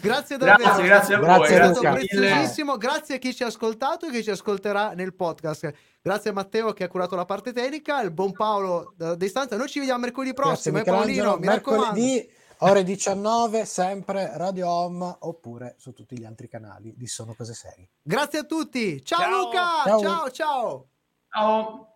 grazie davvero. Grazie, grazie a voi. Grazie, è stato preziosissimo. Grazie a chi ci ha ascoltato e chi ci ascolterà nel podcast. Grazie a Matteo che ha curato la parte tecnica, il buon Paolo da distanza. Noi ci vediamo mercoledì prossimo, eh, Paolino, mi raccomando ore 19 sempre Radio Home oppure su tutti gli altri canali di Sono Cose Serie. Grazie a tutti. Ciao, ciao. Luca. Ciao ciao. ciao. ciao.